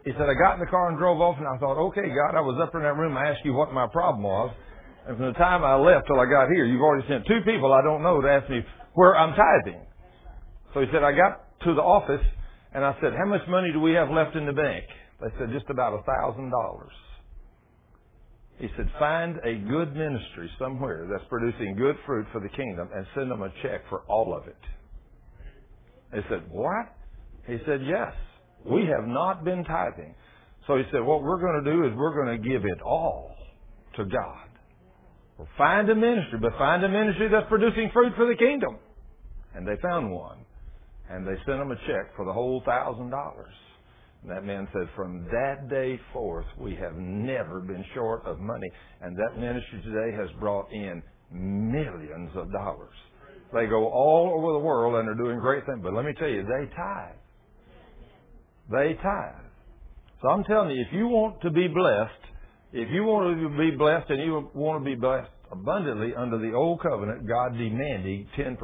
He said, I got in the car and drove off and I thought, okay, God, I was up in that room. I asked you what my problem was. And from the time I left till I got here, you've already sent two people I don't know to ask me where I'm tithing. So he said, I got to the office and I said, how much money do we have left in the bank? They said, just about a thousand dollars. He said, find a good ministry somewhere that's producing good fruit for the kingdom and send them a check for all of it. They said, what? He said, yes. We have not been tithing. So he said, what we're going to do is we're going to give it all to God. Well, find a ministry, but find a ministry that's producing fruit for the kingdom. And they found one and they sent him a check for the whole thousand dollars. That man said, from that day forth, we have never been short of money. And that ministry today has brought in millions of dollars. They go all over the world and are doing great things. But let me tell you, they tithe. They tithe. So I'm telling you, if you want to be blessed, if you want to be blessed and you want to be blessed abundantly under the old covenant, God demanding 10%.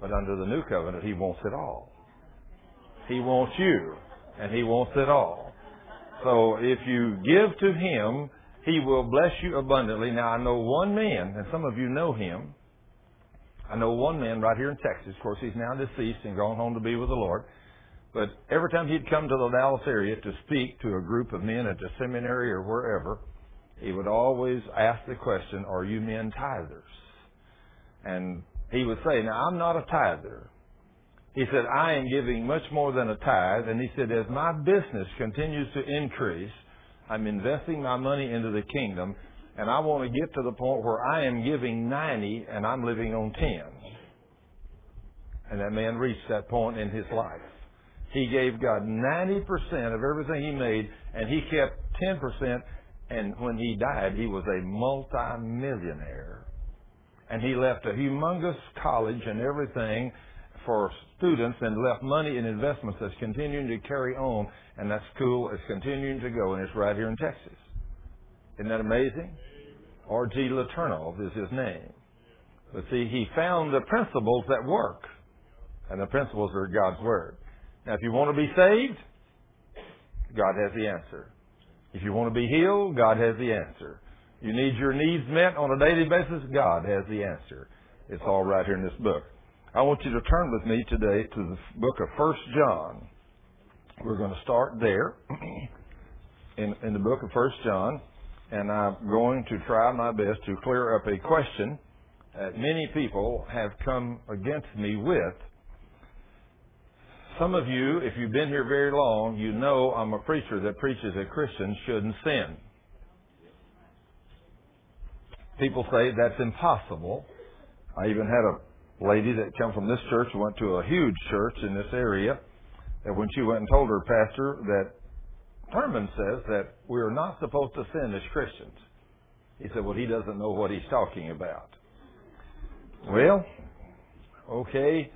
But under the new covenant, He wants it all. He wants you, and He wants it all. So if you give to Him, He will bless you abundantly. Now I know one man, and some of you know him. I know one man right here in Texas. Of course, he's now deceased and gone home to be with the Lord. But every time he'd come to the Dallas area to speak to a group of men at the seminary or wherever, he would always ask the question, Are you men tithers? And he would say, Now, I'm not a tither. He said, I am giving much more than a tithe. And he said, As my business continues to increase, I'm investing my money into the kingdom, and I want to get to the point where I am giving 90 and I'm living on 10. And that man reached that point in his life. He gave God 90% of everything he made, and he kept 10%. And when he died, he was a multi-millionaire and he left a humongous college and everything for students and left money in investments that's continuing to carry on and that school is continuing to go and it's right here in Texas. Isn't that amazing? R.G. Letourneau is his name. But see, he found the principles that work. And the principles are God's Word. Now, if you want to be saved, God has the answer. If you want to be healed, God has the answer. You need your needs met on a daily basis, God has the answer. It's all right here in this book. I want you to turn with me today to the book of First John. We're going to start there [CLEARS THROAT] in, in the book of First John, and I'm going to try my best to clear up a question that many people have come against me with some of you, if you've been here very long, you know I'm a preacher that preaches that Christians shouldn't sin. People say that's impossible. I even had a lady that came from this church went to a huge church in this area that when she went and told her pastor that Thurman says that we are not supposed to sin as Christians. He said, well, he doesn't know what he's talking about. Well, okay,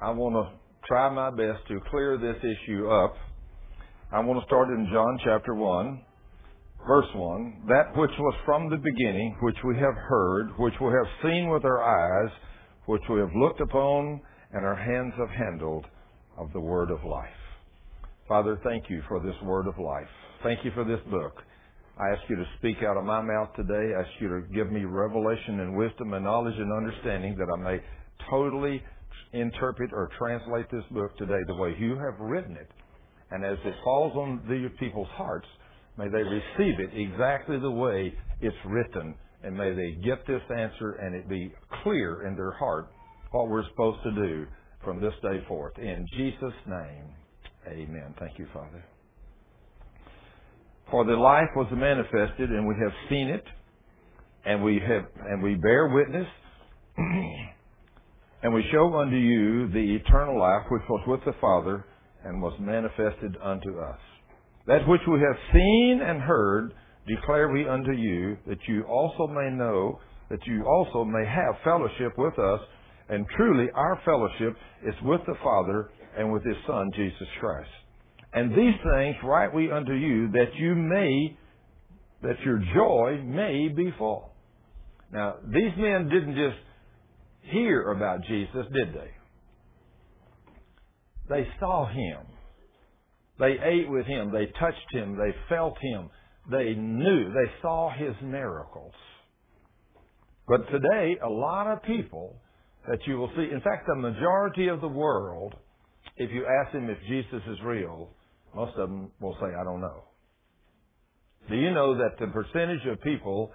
I want to try my best to clear this issue up. I want to start in John chapter 1, verse 1. That which was from the beginning, which we have heard, which we have seen with our eyes, which we have looked upon, and our hands have handled of the word of life. Father, thank you for this word of life. Thank you for this book. I ask you to speak out of my mouth today. I ask you to give me revelation and wisdom and knowledge and understanding that I may totally interpret or translate this book today the way you have written it. And as it falls on the people's hearts, may they receive it exactly the way it's written. And may they get this answer and it be clear in their heart what we're supposed to do from this day forth. In Jesus' name, amen. Thank you, Father. For the life was manifested, and we have seen it, and we have, and we bear witness, [CLEARS THROAT] and we show unto you the eternal life which was with the Father and was manifested unto us. That which we have seen and heard declare we unto you, that you also may know, that you also may have fellowship with us, and truly our fellowship is with the Father and with His Son, Jesus Christ. And these things write we unto you that you may, that your joy may be full. Now, these men didn't just hear about Jesus, did they? They saw him. They ate with him. They touched him. They felt him. They knew. They saw his miracles. But today, a lot of people that you will see, in fact, the majority of the world, if you ask them if Jesus is real, most of them will say, I don't know. Do you know that the percentage of people,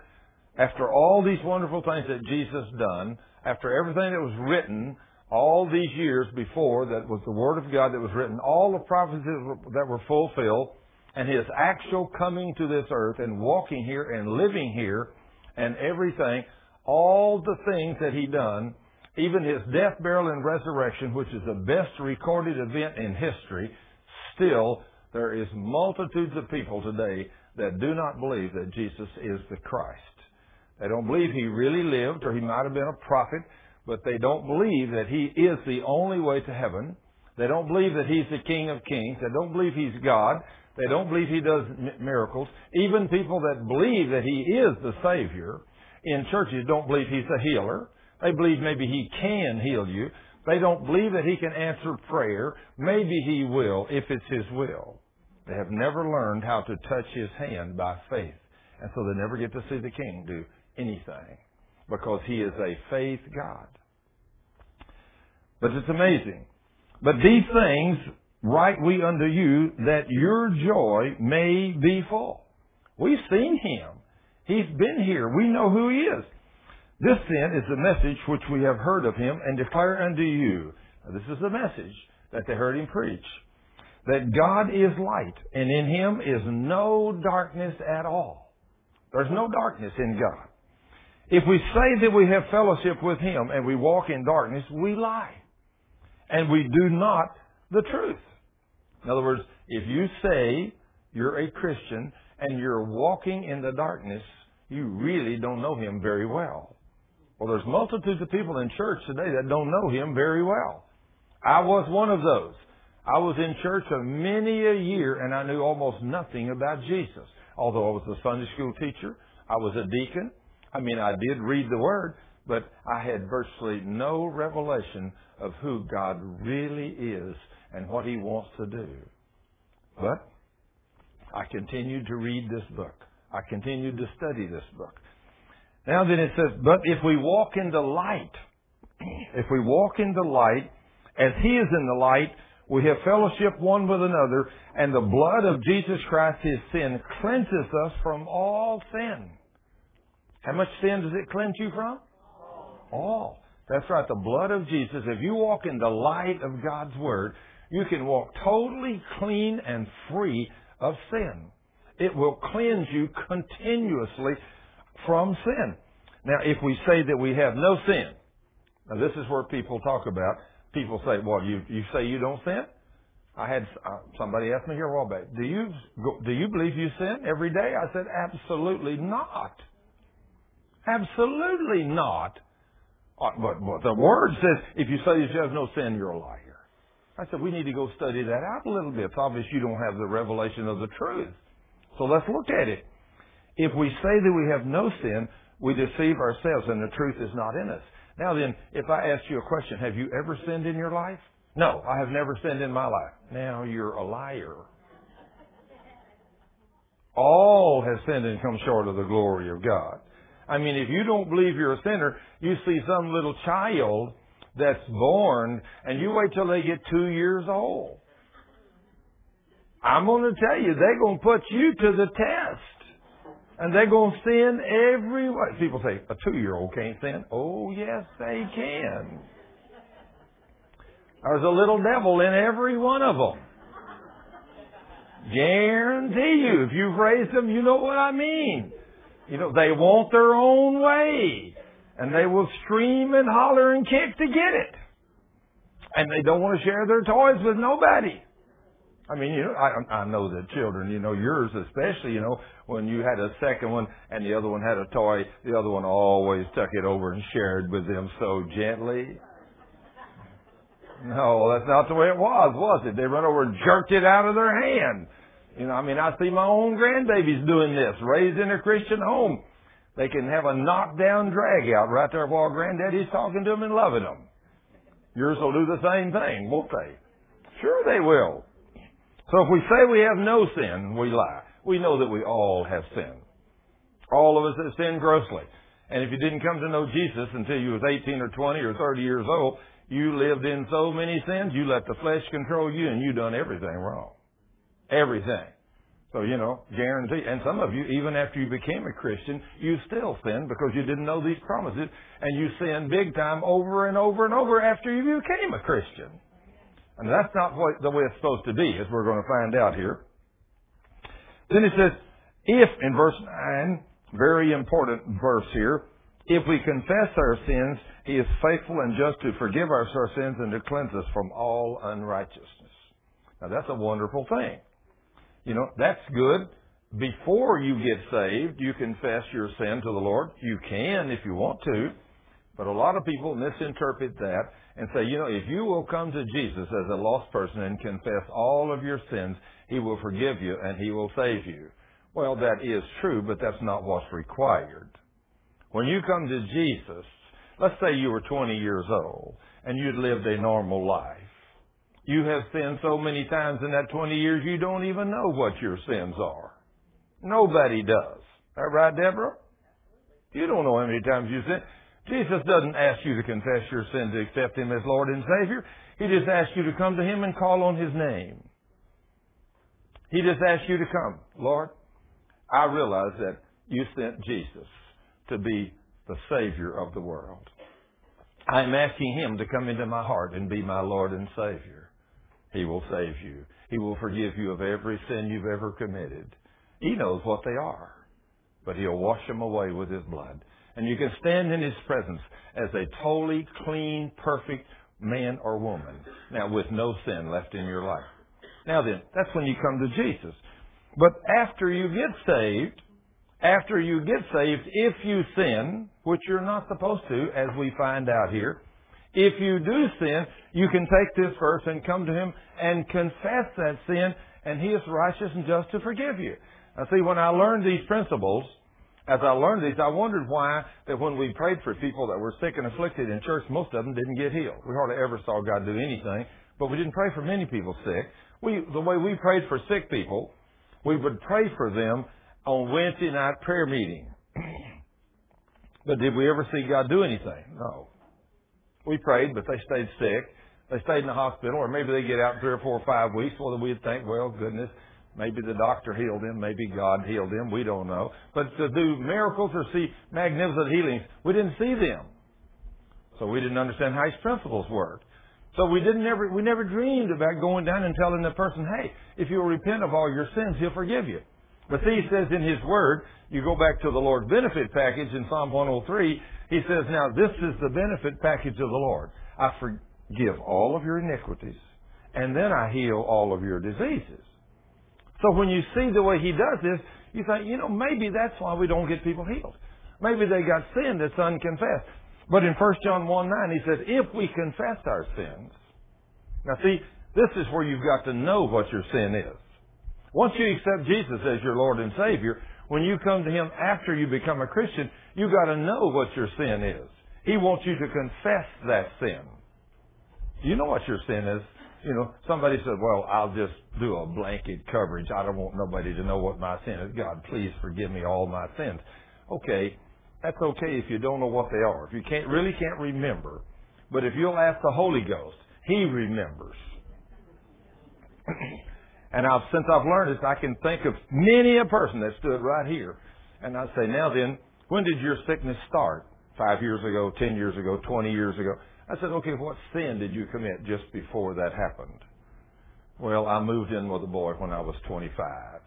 after all these wonderful things that Jesus done, after everything that was written all these years before that was the Word of God that was written, all the prophecies that were fulfilled, and His actual coming to this earth and walking here and living here and everything, all the things that He done, even His death, burial, and resurrection, which is the best recorded event in history, still there is multitudes of people today that do not believe that Jesus is the Christ. They don't believe he really lived or he might have been a prophet, but they don't believe that he is the only way to heaven. They don't believe that he's the King of Kings. They don't believe he's God. They don't believe he does miracles. Even people that believe that he is the Savior in churches don't believe he's a healer. They believe maybe he can heal you. They don't believe that he can answer prayer. Maybe he will if it's his will. They have never learned how to touch his hand by faith. And so they never get to see the king do anything because he is a faith God. But it's amazing. But these things write we unto you that your joy may be full. We've seen him. He's been here. We know who he is. This then is the message which we have heard of him and declare unto you. Now, this is the message that they heard him preach. That God is light, and in him is no darkness at all. There's no darkness in God. If we say that we have fellowship with him and we walk in darkness, we lie. And we do not the truth. In other words, if you say you're a Christian and you're walking in the darkness, you really don't know him very well. Well, there's multitudes of people in church today that don't know Him very well. I was one of those. I was in church for many a year and I knew almost nothing about Jesus. Although I was a Sunday school teacher, I was a deacon. I mean, I did read the Word, but I had virtually no revelation of who God really is and what He wants to do. But I continued to read this book. I continued to study this book. Now then it says, but if we walk in the light, [CLEARS THROAT] if we walk in the light, as He is in the light, we have fellowship one with another, and the blood of Jesus Christ, His sin, cleanses us from all sin. How much sin does it cleanse you from? All. That's right, the blood of Jesus. If you walk in the light of God's Word, you can walk totally clean and free of sin. It will cleanse you continuously from sin. Now, if we say that we have no sin, now this is where people talk about, people say, well, you, you say you don't sin? I had uh, somebody ask me here a while back, do you, do you believe you sin every day? I said, absolutely not. Absolutely not. Uh, but, but the word says, if you say you have no sin, you're a liar. I said, we need to go study that out a little bit. It's obvious you don't have the revelation of the truth. So let's look at it. If we say that we have no sin, we deceive ourselves and the truth is not in us. Now then, if I ask you a question, have you ever sinned in your life? No, I have never sinned in my life. Now you're a liar. All have sinned and come short of the glory of God. I mean, if you don't believe you're a sinner, you see some little child that's born and you wait till they get two years old. I'm going to tell you, they're going to put you to the test. And they're going to sin every way. People say, a two-year-old can't sin. Oh, yes, they can. There's a little devil in every one of them. Guarantee you, if you've raised them, you know what I mean. You know, they want their own way. And they will scream and holler and kick to get it. And they don't want to share their toys with nobody. I mean, you know, I, I know the children, you know, yours especially, you know, when you had a second one and the other one had a toy, the other one always tuck it over and shared with them so gently. No, that's not the way it was, was it? They run over and jerked it out of their hand. You know, I mean, I see my own grandbabies doing this, raised in a Christian home. They can have a knockdown drag out right there while granddaddy's talking to them and loving them. Yours will do the same thing, won't they? Sure they will. So if we say we have no sin, we lie. We know that we all have sinned. All of us have sinned grossly. And if you didn't come to know Jesus until you was 18 or 20 or 30 years old, you lived in so many sins, you let the flesh control you and you done everything wrong. Everything. So, you know, guarantee. And some of you, even after you became a Christian, you still sin because you didn't know these promises. And you sin big time over and over and over after you became a Christian. And that's not what, the way it's supposed to be, as we're going to find out here. Then it says, if, in verse 9, very important verse here, if we confess our sins, he is faithful and just to forgive us our sins and to cleanse us from all unrighteousness. Now that's a wonderful thing. You know, that's good. Before you get saved, you confess your sin to the Lord. You can if you want to. But a lot of people misinterpret that and say, you know, if you will come to Jesus as a lost person and confess all of your sins, He will forgive you and He will save you. Well, that is true, but that's not what's required. When you come to Jesus, let's say you were 20 years old and you'd lived a normal life. You have sinned so many times in that 20 years you don't even know what your sins are. Nobody does. That right, Deborah? You don't know how many times you sin. Jesus doesn't ask you to confess your sin to accept Him as Lord and Savior. He just asks you to come to Him and call on His name. He just asks you to come. Lord, I realize that you sent Jesus to be the Savior of the world. I'm asking Him to come into my heart and be my Lord and Savior. He will save you. He will forgive you of every sin you've ever committed. He knows what they are, but He'll wash them away with His blood. And you can stand in His presence as a totally clean, perfect man or woman. Now, with no sin left in your life. Now then, that's when you come to Jesus. But after you get saved, after you get saved, if you sin, which you're not supposed to, as we find out here, if you do sin, you can take this verse and come to Him and confess that sin, and He is righteous and just to forgive you. Now see, when I learned these principles, as I learned these, I wondered why that when we prayed for people that were sick and afflicted in church, most of them didn't get healed. We hardly ever saw God do anything, but we didn't pray for many people sick. We, the way we prayed for sick people, we would pray for them on Wednesday night prayer meeting. [CLEARS THROAT] but did we ever see God do anything? No. We prayed, but they stayed sick. They stayed in the hospital, or maybe they get out three or four or five weeks. Well, we'd think, well, goodness, maybe the doctor healed him, maybe God healed him. We don't know. But to do miracles or see magnificent healings, we didn't see them. So we didn't understand how his principles worked. So we didn't ever, we never dreamed about going down and telling the person, hey, if you'll repent of all your sins, he'll forgive you. But he says in his word, you go back to the Lord's benefit package in Psalm 103, he says, now this is the benefit package of the Lord. I forgive all of your iniquities, and then I heal all of your diseases. So when you see the way he does this, you think, you know, maybe that's why we don't get people healed. Maybe they got sin that's unconfessed. But in 1 John 1 9, he says, if we confess our sins. Now see, this is where you've got to know what your sin is. Once you accept Jesus as your Lord and Savior, when you come to Him after you become a Christian, you've got to know what your sin is. He wants you to confess that sin. You know what your sin is. You know, somebody said, well, I'll just do a blanket coverage. I don't want nobody to know what my sin is. God, please forgive me all my sins. Okay, that's okay if you don't know what they are. If you can't, really can't remember. But if you'll ask the Holy Ghost, He remembers. [CLEARS THROAT] and I've, since I've learned this, I can think of many a person that stood right here. And I say, now then, when did your sickness start? Five years ago, ten years ago, twenty years ago. I said, okay, what sin did you commit just before that happened? Well, I moved in with a boy when I was 25,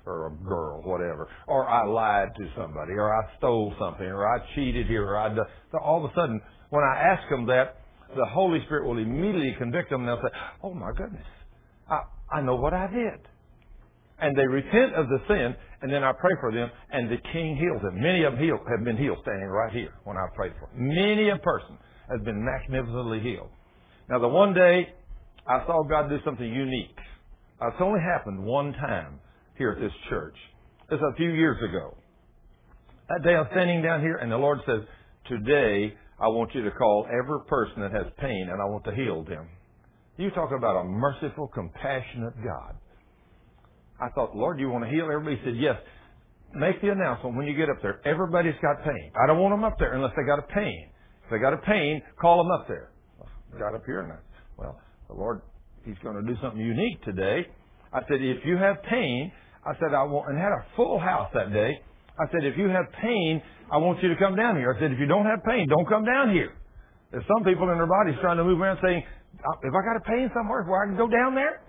or a girl, whatever. Or I lied to somebody, or I stole something, or I cheated here, or I. So all of a sudden, when I ask them that, the Holy Spirit will immediately convict them, and they'll say, "Oh my goodness, I I know what I did." And they repent of the sin, and then I pray for them, and the King heals them. Many of them heal, have been healed standing right here when I prayed for them. Many a person has been magnificently healed. Now, the one day I saw God do something unique. Uh, it's only happened one time here at this church. It's a few years ago. That day I'm standing down here and the Lord says, today I want you to call every person that has pain and I want to heal them. You talk about a merciful, compassionate God. I thought, Lord, you want to heal everybody? He said, yes. Make the announcement when you get up there. Everybody's got pain. I don't want them up there unless they got a pain. If they got a pain, call them up there. got up here and I, well, the Lord he's going to do something unique today. I said, if you have pain, I said, I want, and had a full house that day. I said, if you have pain, I want you to come down here. I said, if you don't have pain, don't come down here. There's some people in their bodies trying to move around saying, uh, if I got a pain somewhere where I can go down there?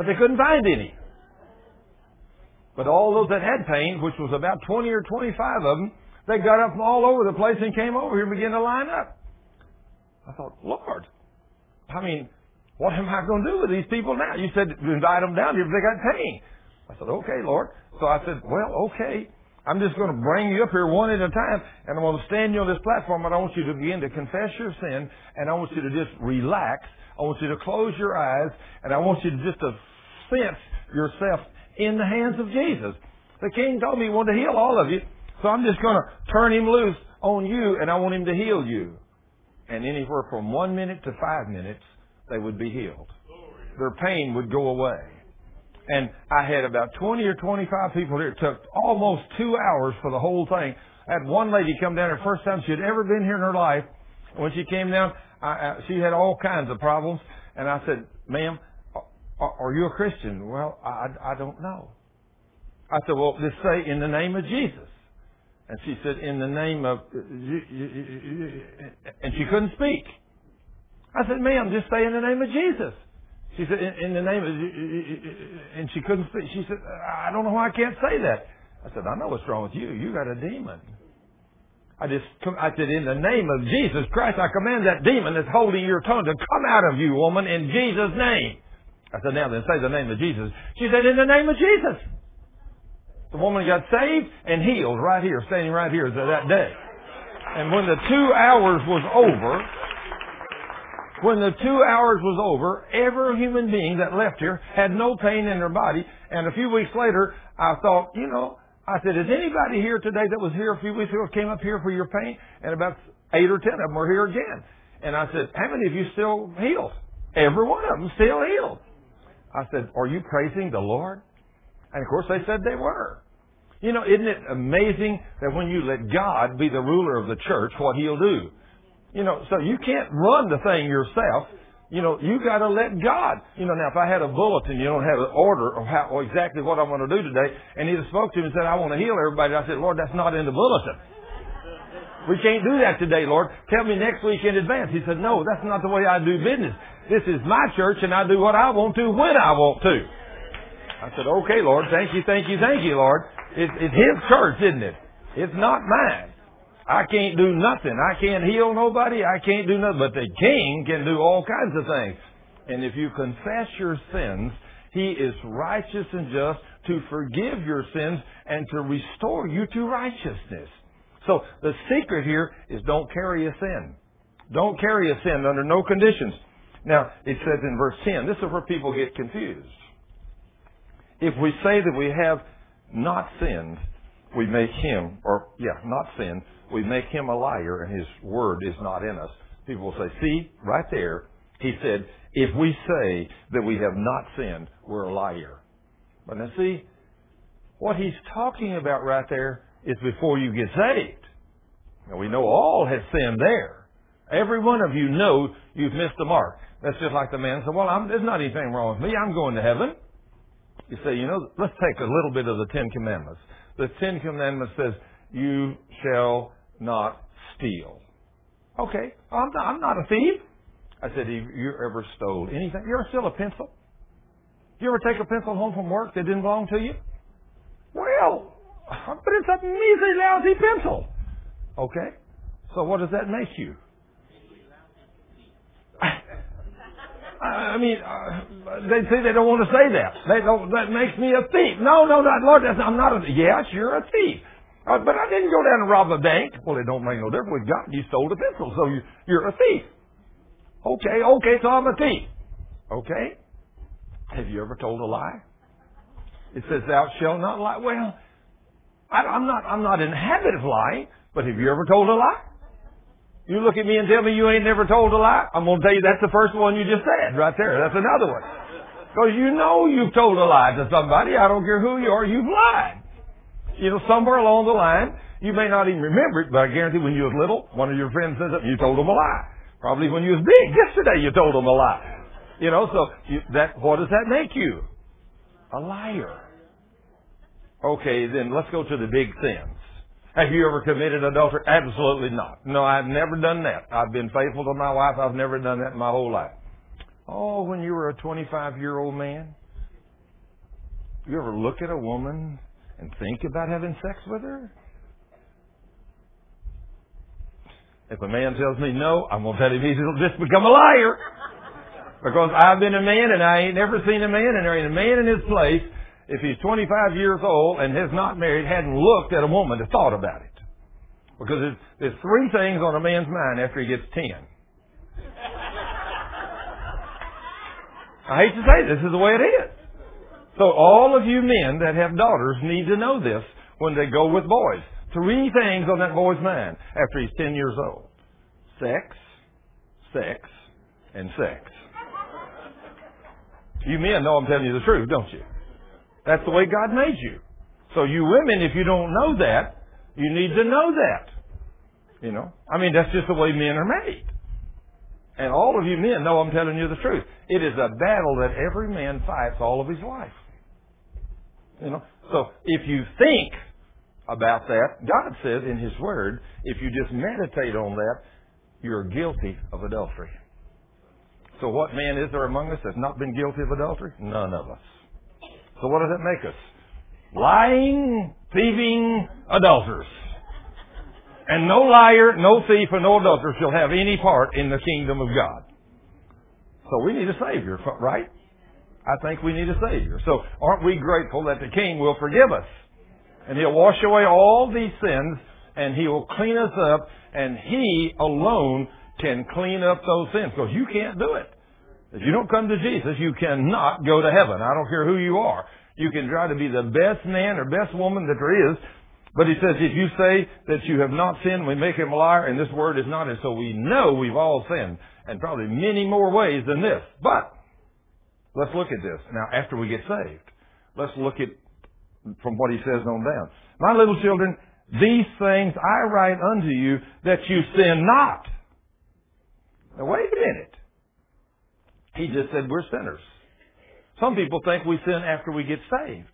But they couldn't find any. But all those that had pain, which was about 20 or 25 of them, they got up from all over the place and came over here and began to line up. I thought, Lord, I mean, what am I going to do with these people now? You said invite them down here if they got pain. I said, okay, Lord. So I said, well, okay. I'm just going to bring you up here one at a time, and I'm going to stand you on this platform, and I want you to begin to confess your sin, and I want you to just relax. I want you to close your eyes, and I want you to just to sense yourself in the hands of Jesus. The King told me he wanted to heal all of you, so I'm just going to turn him loose on you, and I want him to heal you. And anywhere from one minute to five minutes, they would be healed. Their pain would go away. And I had about 20 or 25 people here. It took almost two hours for the whole thing. I had one lady come down her first time she had ever been here in her life. When she came down, I, she had all kinds of problems. And I said, ma'am, are, are you a Christian? Well, I, I don't know. I said, well, just say in the name of Jesus. And she said, in the name of, and she couldn't speak. I said, ma'am, just say in the name of Jesus. She said, in, in the name of, and she couldn't speak. She said, I don't know why I can't say that. I said, I know what's wrong with you. You got a demon. I just, I said, in the name of Jesus Christ, I command that demon that's holding your tongue to come out of you, woman, in Jesus' name. I said, now then, say the name of Jesus. She said, in the name of Jesus. The woman got saved and healed right here, standing right here that day. And when the two hours was over, when the two hours was over, every human being that left here had no pain in their body. And a few weeks later, I thought, you know, I said, is anybody here today that was here a few weeks ago came up here for your pain? And about eight or ten of them were here again. And I said, how many of you still healed? Every one of them still healed. I said, are you praising the Lord? And of course they said they were. You know, isn't it amazing that when you let God be the ruler of the church, what He'll do? You know, so you can't run the thing yourself. You know, you got to let God. You know, now if I had a bulletin, you don't have an order of how or exactly what I'm going to do today, and he spoke to me and said, "I want to heal everybody." I said, "Lord, that's not in the bulletin." We can't do that today, Lord. Tell me next week in advance. He said, no, that's not the way I do business. This is my church and I do what I want to when I want to. I said, okay, Lord. Thank you, thank you, thank you, Lord. It's, it's His church, isn't it? It's not mine. I can't do nothing. I can't heal nobody. I can't do nothing. But the King can do all kinds of things. And if you confess your sins, He is righteous and just to forgive your sins and to restore you to righteousness. So the secret here is don't carry a sin. Don't carry a sin under no conditions. Now, it says in verse 10, this is where people get confused. If we say that we have not sinned, we make him, or yeah, not sinned, we make him a liar and his word is not in us. People will say, see, right there, he said, if we say that we have not sinned, we're a liar. But now see, what he's talking about right there is before you get saved. Now we know all have sinned there. Every one of you know you've missed the mark. That's just like the man said, well, I'm, there's not anything wrong with me. I'm going to heaven. You say, you know, let's take a little bit of the Ten Commandments. The Ten Commandments says, you shall not steal. Okay, I'm not, I'm not a thief. I said, have you ever stole anything? You ever steal a pencil? You ever take a pencil home from work that didn't belong to you? Well, but it's a measly, lousy pencil. Okay, so what does that make you? [LAUGHS] I mean, uh, they say they don't want to say that. They don't. That makes me a thief. No, no, not Lord. That's, I'm not a. Yes, you're a thief. Uh, but I didn't go down and rob a bank. Well, it don't make no difference with God. You stole a pencil, so you, you're a thief. Okay, okay, so I'm a thief. Okay. Have you ever told a lie? It says, "Thou shalt not lie." Well, I, I'm not. I'm not in the habit of lying. But have you ever told a lie? You look at me and tell me you ain't never told a lie. I'm going to tell you that's the first one you just said right there. That's another one. Because you know you've told a lie to somebody. I don't care who you are. You've lied. You know, somewhere along the line, you may not even remember it, but I guarantee when you was little, one of your friends says something, you told them a lie. Probably when you was big, yesterday you told them a lie. You know, so you, that, what does that make you? A liar. Okay, then let's go to the big sins. Have you ever committed adultery? Absolutely not. No, I've never done that. I've been faithful to my wife. I've never done that in my whole life. Oh, when you were a 25 year old man, you ever look at a woman and think about having sex with her? If a man tells me no, I'm going to tell him he's just become a liar. Because I've been a man and I ain't never seen a man and there ain't a man in his place if he's 25 years old and has not married, hadn't looked at a woman to thought about it. Because there's, there's three things on a man's mind after he gets 10. I hate to say this is the way it is. So all of you men that have daughters need to know this when they go with boys. Three things on that boy's mind after he's 10 years old. Sex, sex, and sex. You men know I'm telling you the truth, don't you? That's the way God made you. So you women, if you don't know that, you need to know that. You know? I mean, that's just the way men are made. And all of you men know I'm telling you the truth. It is a battle that every man fights all of his life. You know? So if you think about that, God says in His Word, if you just meditate on that, you're guilty of adultery. So what man is there among us that's not been guilty of adultery? None of us. So what does that make us? Lying, thieving adulterers. And no liar, no thief, and no adulterer shall have any part in the kingdom of God. So we need a Savior, right? I think we need a Savior. So aren't we grateful that the King will forgive us? And He'll wash away all these sins, and He will clean us up, and He alone can clean up those sins, because you can't do it. If you don't come to Jesus, you cannot go to heaven. I don't care who you are. You can try to be the best man or best woman that there is, but he says, if you say that you have not sinned, we make him a liar, and this word is not. And so we know we've all sinned, and probably many more ways than this. But, let's look at this. Now, after we get saved, let's look at from what he says on down. My little children, these things I write unto you that you sin not. Now, wait a minute. He just said we're sinners. Some people think we sin after we get saved.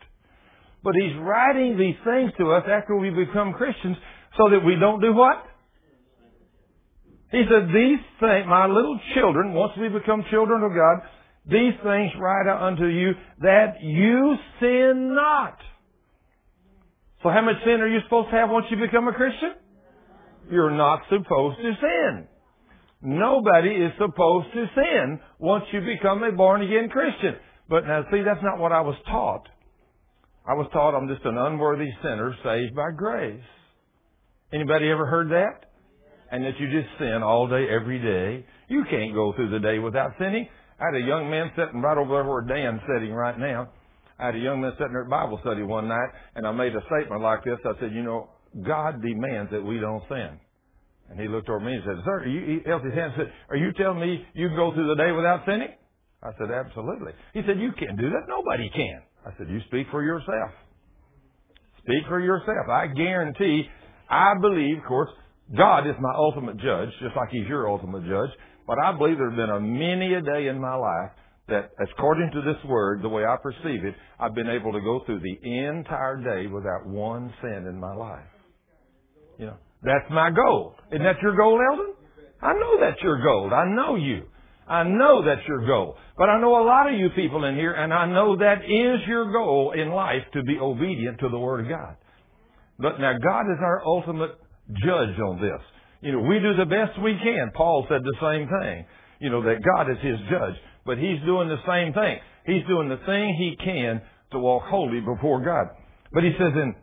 But he's writing these things to us after we become Christians so that we don't do what? He said, these things, my little children, once we become children of God, these things write unto you that you sin not. So how much sin are you supposed to have once you become a Christian? You're not supposed to sin. Nobody is supposed to sin once you become a born again Christian. But now see, that's not what I was taught. I was taught I'm just an unworthy sinner saved by grace. Anybody ever heard that? And that you just sin all day, every day. You can't go through the day without sinning. I had a young man sitting right over there where Dan's sitting right now. I had a young man sitting there at Bible study one night, and I made a statement like this. I said, you know, God demands that we don't sin. And he looked over me and said, Sir, you, he held his hand and said, Are you telling me you can go through the day without sinning? I said, Absolutely. He said, You can't do that. Nobody can. I said, You speak for yourself. Speak for yourself. I guarantee, I believe, of course, God is my ultimate judge, just like He's your ultimate judge. But I believe there have been a many a day in my life that, according to this word, the way I perceive it, I've been able to go through the entire day without one sin in my life. You know, that's my goal. Isn't that your goal, Eldon? I know that's your goal. I know you. I know that's your goal. But I know a lot of you people in here, and I know that is your goal in life to be obedient to the Word of God. But now God is our ultimate judge on this. You know, we do the best we can. Paul said the same thing. You know, that God is his judge. But he's doing the same thing. He's doing the thing he can to walk holy before God. But he says, and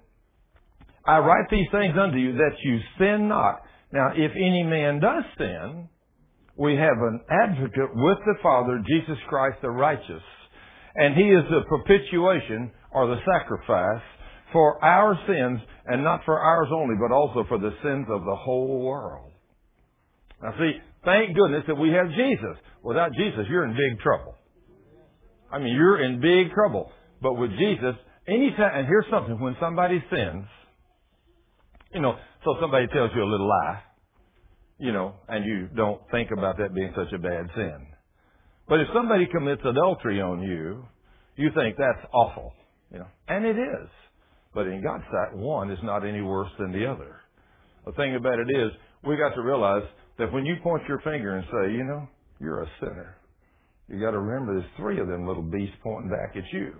I write these things unto you that you sin not. Now, if any man does sin, we have an advocate with the Father, Jesus Christ the righteous. And he is the propitiation or the sacrifice for our sins, and not for ours only, but also for the sins of the whole world. Now see, thank goodness that we have Jesus. Without Jesus, you're in big trouble. I mean, you're in big trouble. But with Jesus, anytime, and here's something, when somebody sins, you know, so somebody tells you a little lie, you know, and you don't think about that being such a bad sin. But if somebody commits adultery on you, you think that's awful, you know, and it is. But in God's sight, one is not any worse than the other. The thing about it is, we got to realize that when you point your finger and say, you know, you're a sinner, you got to remember there's three of them little beasts pointing back at you.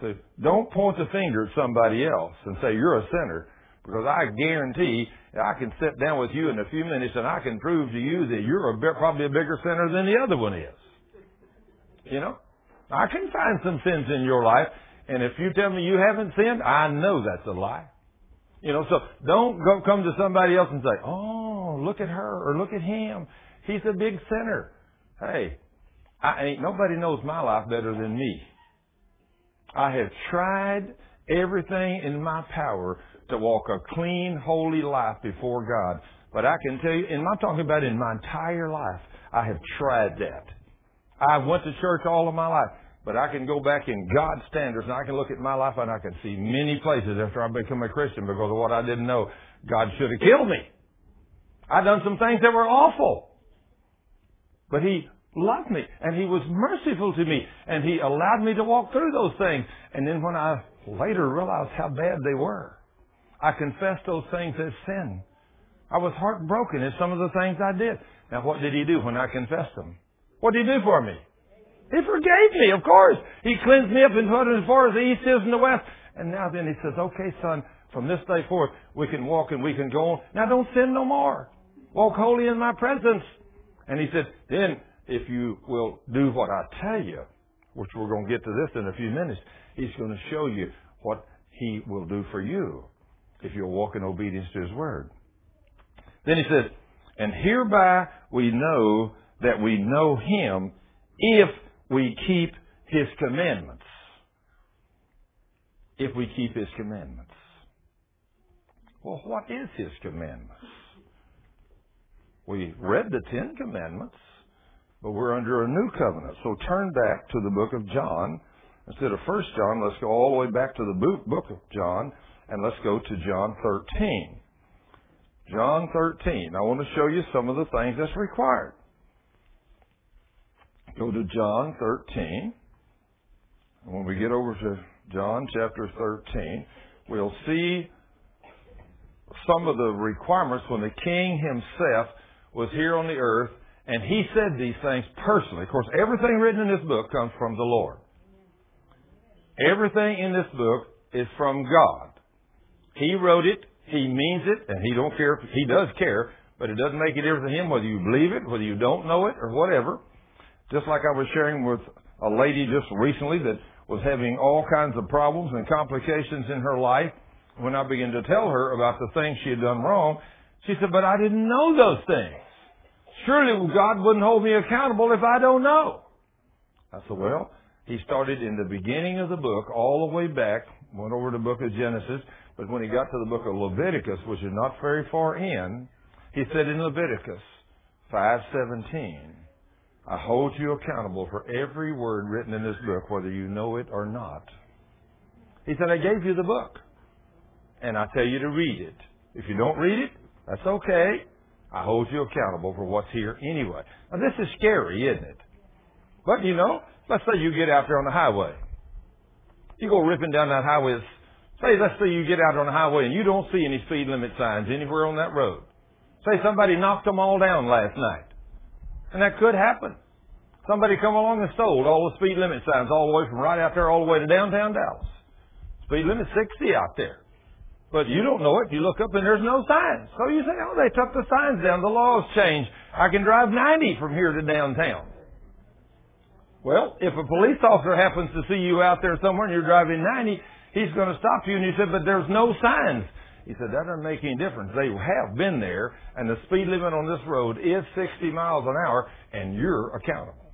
So don't point the finger at somebody else and say you're a sinner, because I guarantee I can sit down with you in a few minutes and I can prove to you that you're a, probably a bigger sinner than the other one is. You know, I can find some sins in your life and if you tell me you haven't sinned, I know that's a lie. You know, so don't go come to somebody else and say, "Oh, look at her or look at him. He's a big sinner." Hey, I ain't nobody knows my life better than me. I have tried everything in my power to walk a clean, holy life before God. But I can tell you, and I'm talking about in my entire life, I have tried that. I went to church all of my life. But I can go back in God's standards and I can look at my life and I can see many places after I become a Christian because of what I didn't know. God should have killed me. I've done some things that were awful. But He loved me and He was merciful to me and He allowed me to walk through those things. And then when I later realized how bad they were, I confessed those things as sin. I was heartbroken at some of the things I did. Now what did He do when I confessed them? What did He do for me? He forgave me, of course. He cleansed me up and put it as far as the east is from the west. And now then he says, okay, son, from this day forth, we can walk and we can go on. Now don't sin no more. Walk holy in my presence. And he said, then if you will do what I tell you, which we're going to get to this in a few minutes, he's going to show you what he will do for you if you'll walk in obedience to his word. Then he says, and hereby we know that we know him if we keep His commandments. If we keep His commandments. Well, what is His commandments? We read the Ten Commandments, but we're under a new covenant. So turn back to the book of John. Instead of First John, let's go all the way back to the book of John, and let's go to John 13. John 13. I want to show you some of the things that's required. Go to John 13. When we get over to John chapter 13, we'll see some of the requirements when the king himself was here on the earth and he said these things personally. Of course, everything written in this book comes from the Lord. Everything in this book is from God. He wrote it, he means it, and he don't care if, he does care, but it doesn't make a difference to him whether you believe it, whether you don't know it, or whatever. Just like I was sharing with a lady just recently that was having all kinds of problems and complications in her life. When I began to tell her about the things she had done wrong, she said, but I didn't know those things. Surely God wouldn't hold me accountable if I don't know. I said, well, he started in the beginning of the book all the way back, went over to the book of Genesis, but when he got to the book of Leviticus, which is not very far in, he said in Leviticus 5:17, I hold you accountable for every word written in this book, whether you know it or not. He said, I gave you the book, and I tell you to read it. If you don't read it, that's okay. I hold you accountable for what's here anyway. Now this is scary, isn't it? But you know, let's say you get out there on the highway. You go ripping down that highway. Say, let's say you get out on the highway and you don't see any speed limit signs anywhere on that road. Say somebody knocked them all down last night. And that could happen. Somebody come along and stole all the speed limit signs all the way from right out there all the way to downtown Dallas. Speed limit 60 out there. But you don't know it. You look up and there's no signs. So you say, oh, they took the signs down. The laws changed. I can drive 90 from here to downtown. Well, if a police officer happens to see you out there somewhere and you're driving 90, he's going to stop you and you said, but there's no signs. He said, that doesn't make any difference. They have been there and the speed limit on this road is 60 miles an hour and you're accountable.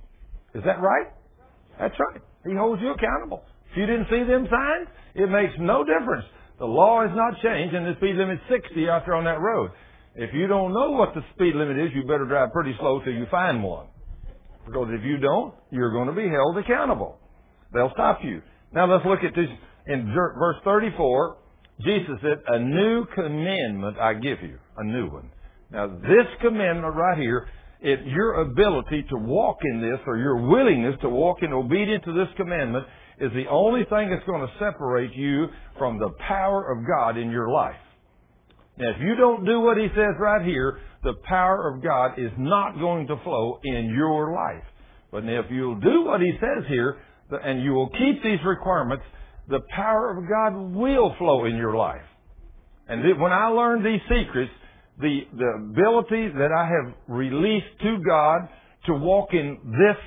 Is that right? That's right. He holds you accountable. If you didn't see them signs, it makes no difference. The law has not changed and the speed limit's 60 out there on that road. If you don't know what the speed limit is, you better drive pretty slow till you find one. Because if you don't, you're going to be held accountable. They'll stop you. Now let's look at this in verse 34. Jesus said, a new commandment I give you. A new one. Now this commandment right here, it, your ability to walk in this or your willingness to walk in obedience to this commandment is the only thing that's going to separate you from the power of God in your life. Now, if you don't do what he says right here, the power of God is not going to flow in your life. But if you'll do what he says here, and you will keep these requirements, the power of God will flow in your life. And when I learned these secrets, the, the ability that I have released to God to walk in this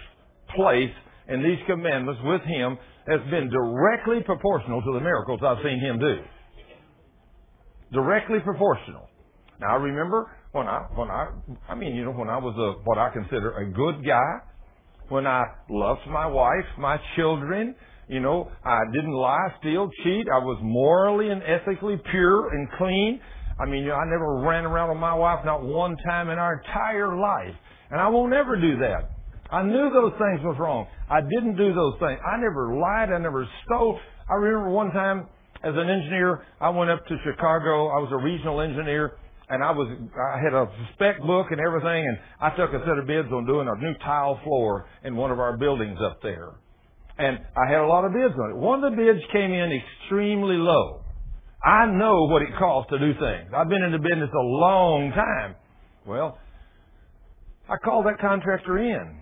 place and these commandments with Him has been directly proportional to the miracles I've seen Him do. Directly proportional. Now I remember when I, when I, I mean, you know, when I was a, what I consider a good guy, when I loved my wife, my children, you know, I didn't lie, steal, cheat. I was morally and ethically pure and clean. I mean, you know, I never ran around with my wife not one time in our entire life. And I won't ever do that. I knew those things was wrong. I didn't do those things. I never lied. I never stole. I remember one time as an engineer, I went up to Chicago. I was a regional engineer and I was I had a spec book and everything, and I took a set of bids on doing a new tile floor in one of our buildings up there. And I had a lot of bids on it. One of the bids came in extremely low. I know what it costs to do things. I've been in the business a long time. Well, I called that contractor in.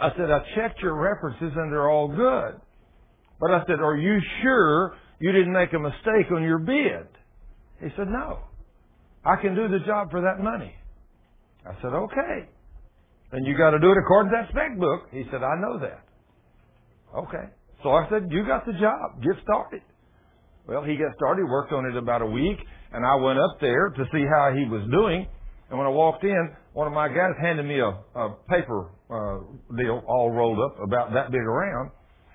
I said, I checked your references and they're all good. But I said, are you sure you didn't make a mistake on your bid? He said, no. I can do the job for that money. I said, okay. Then you got to do it according to that spec book. He said, I know that. Okay. So I said, you got the job. Get started. Well, he got started, worked on it about a week, and I went up there to see how he was doing. And when I walked in, one of my guys handed me a, a paper uh, deal all rolled up about that big around.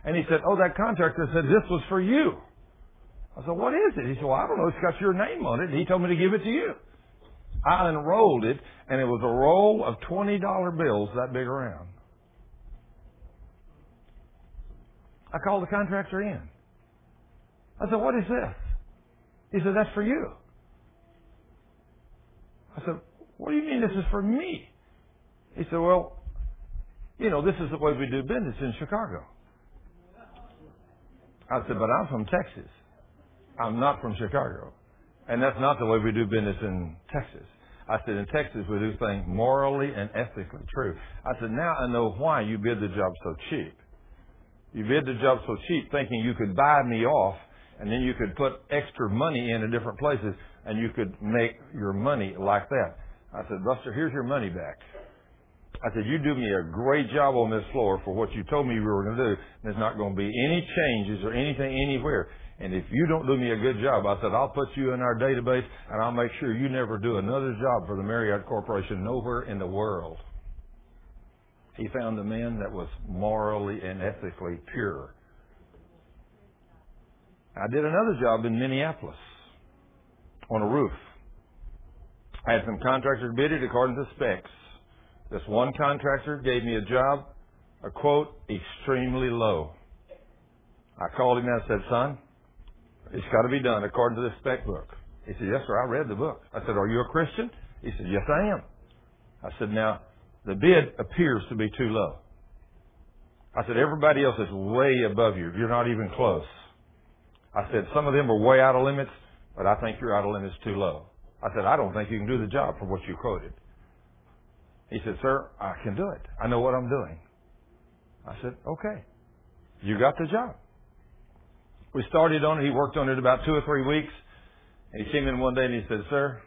And he said, oh, that contractor said this was for you. I said, what is it? He said, well, I don't know. It's got your name on it. And He told me to give it to you. I unrolled it, and it was a roll of $20 bills that big around. I called the contractor in. I said, what is this? He said, that's for you. I said, what do you mean this is for me? He said, well, you know, this is the way we do business in Chicago. I said, but I'm from Texas. I'm not from Chicago. And that's not the way we do business in Texas. I said, in Texas, we do things morally and ethically true. I said, now I know why you bid the job so cheap. You bid the job so cheap thinking you could buy me off and then you could put extra money in in different places and you could make your money like that. I said, Buster, here's your money back. I said, you do me a great job on this floor for what you told me you were going to do. There's not going to be any changes or anything anywhere. And if you don't do me a good job, I said, I'll put you in our database and I'll make sure you never do another job for the Marriott Corporation nowhere in the world. He found a man that was morally and ethically pure. I did another job in Minneapolis on a roof. I had some contractors bid it according to specs. This one contractor gave me a job, a quote, extremely low. I called him and I said, son, it's got to be done according to the spec book. He said, yes, sir, I read the book. I said, are you a Christian? He said, yes, I am. I said, now, the bid appears to be too low. I said, everybody else is way above you. You're not even close. I said, some of them are way out of limits, but I think you're out of limits too low. I said, I don't think you can do the job for what you quoted. He said, sir, I can do it. I know what I'm doing. I said, okay. You got the job. We started on it. He worked on it about two or three weeks. He came in one day and he said, sir,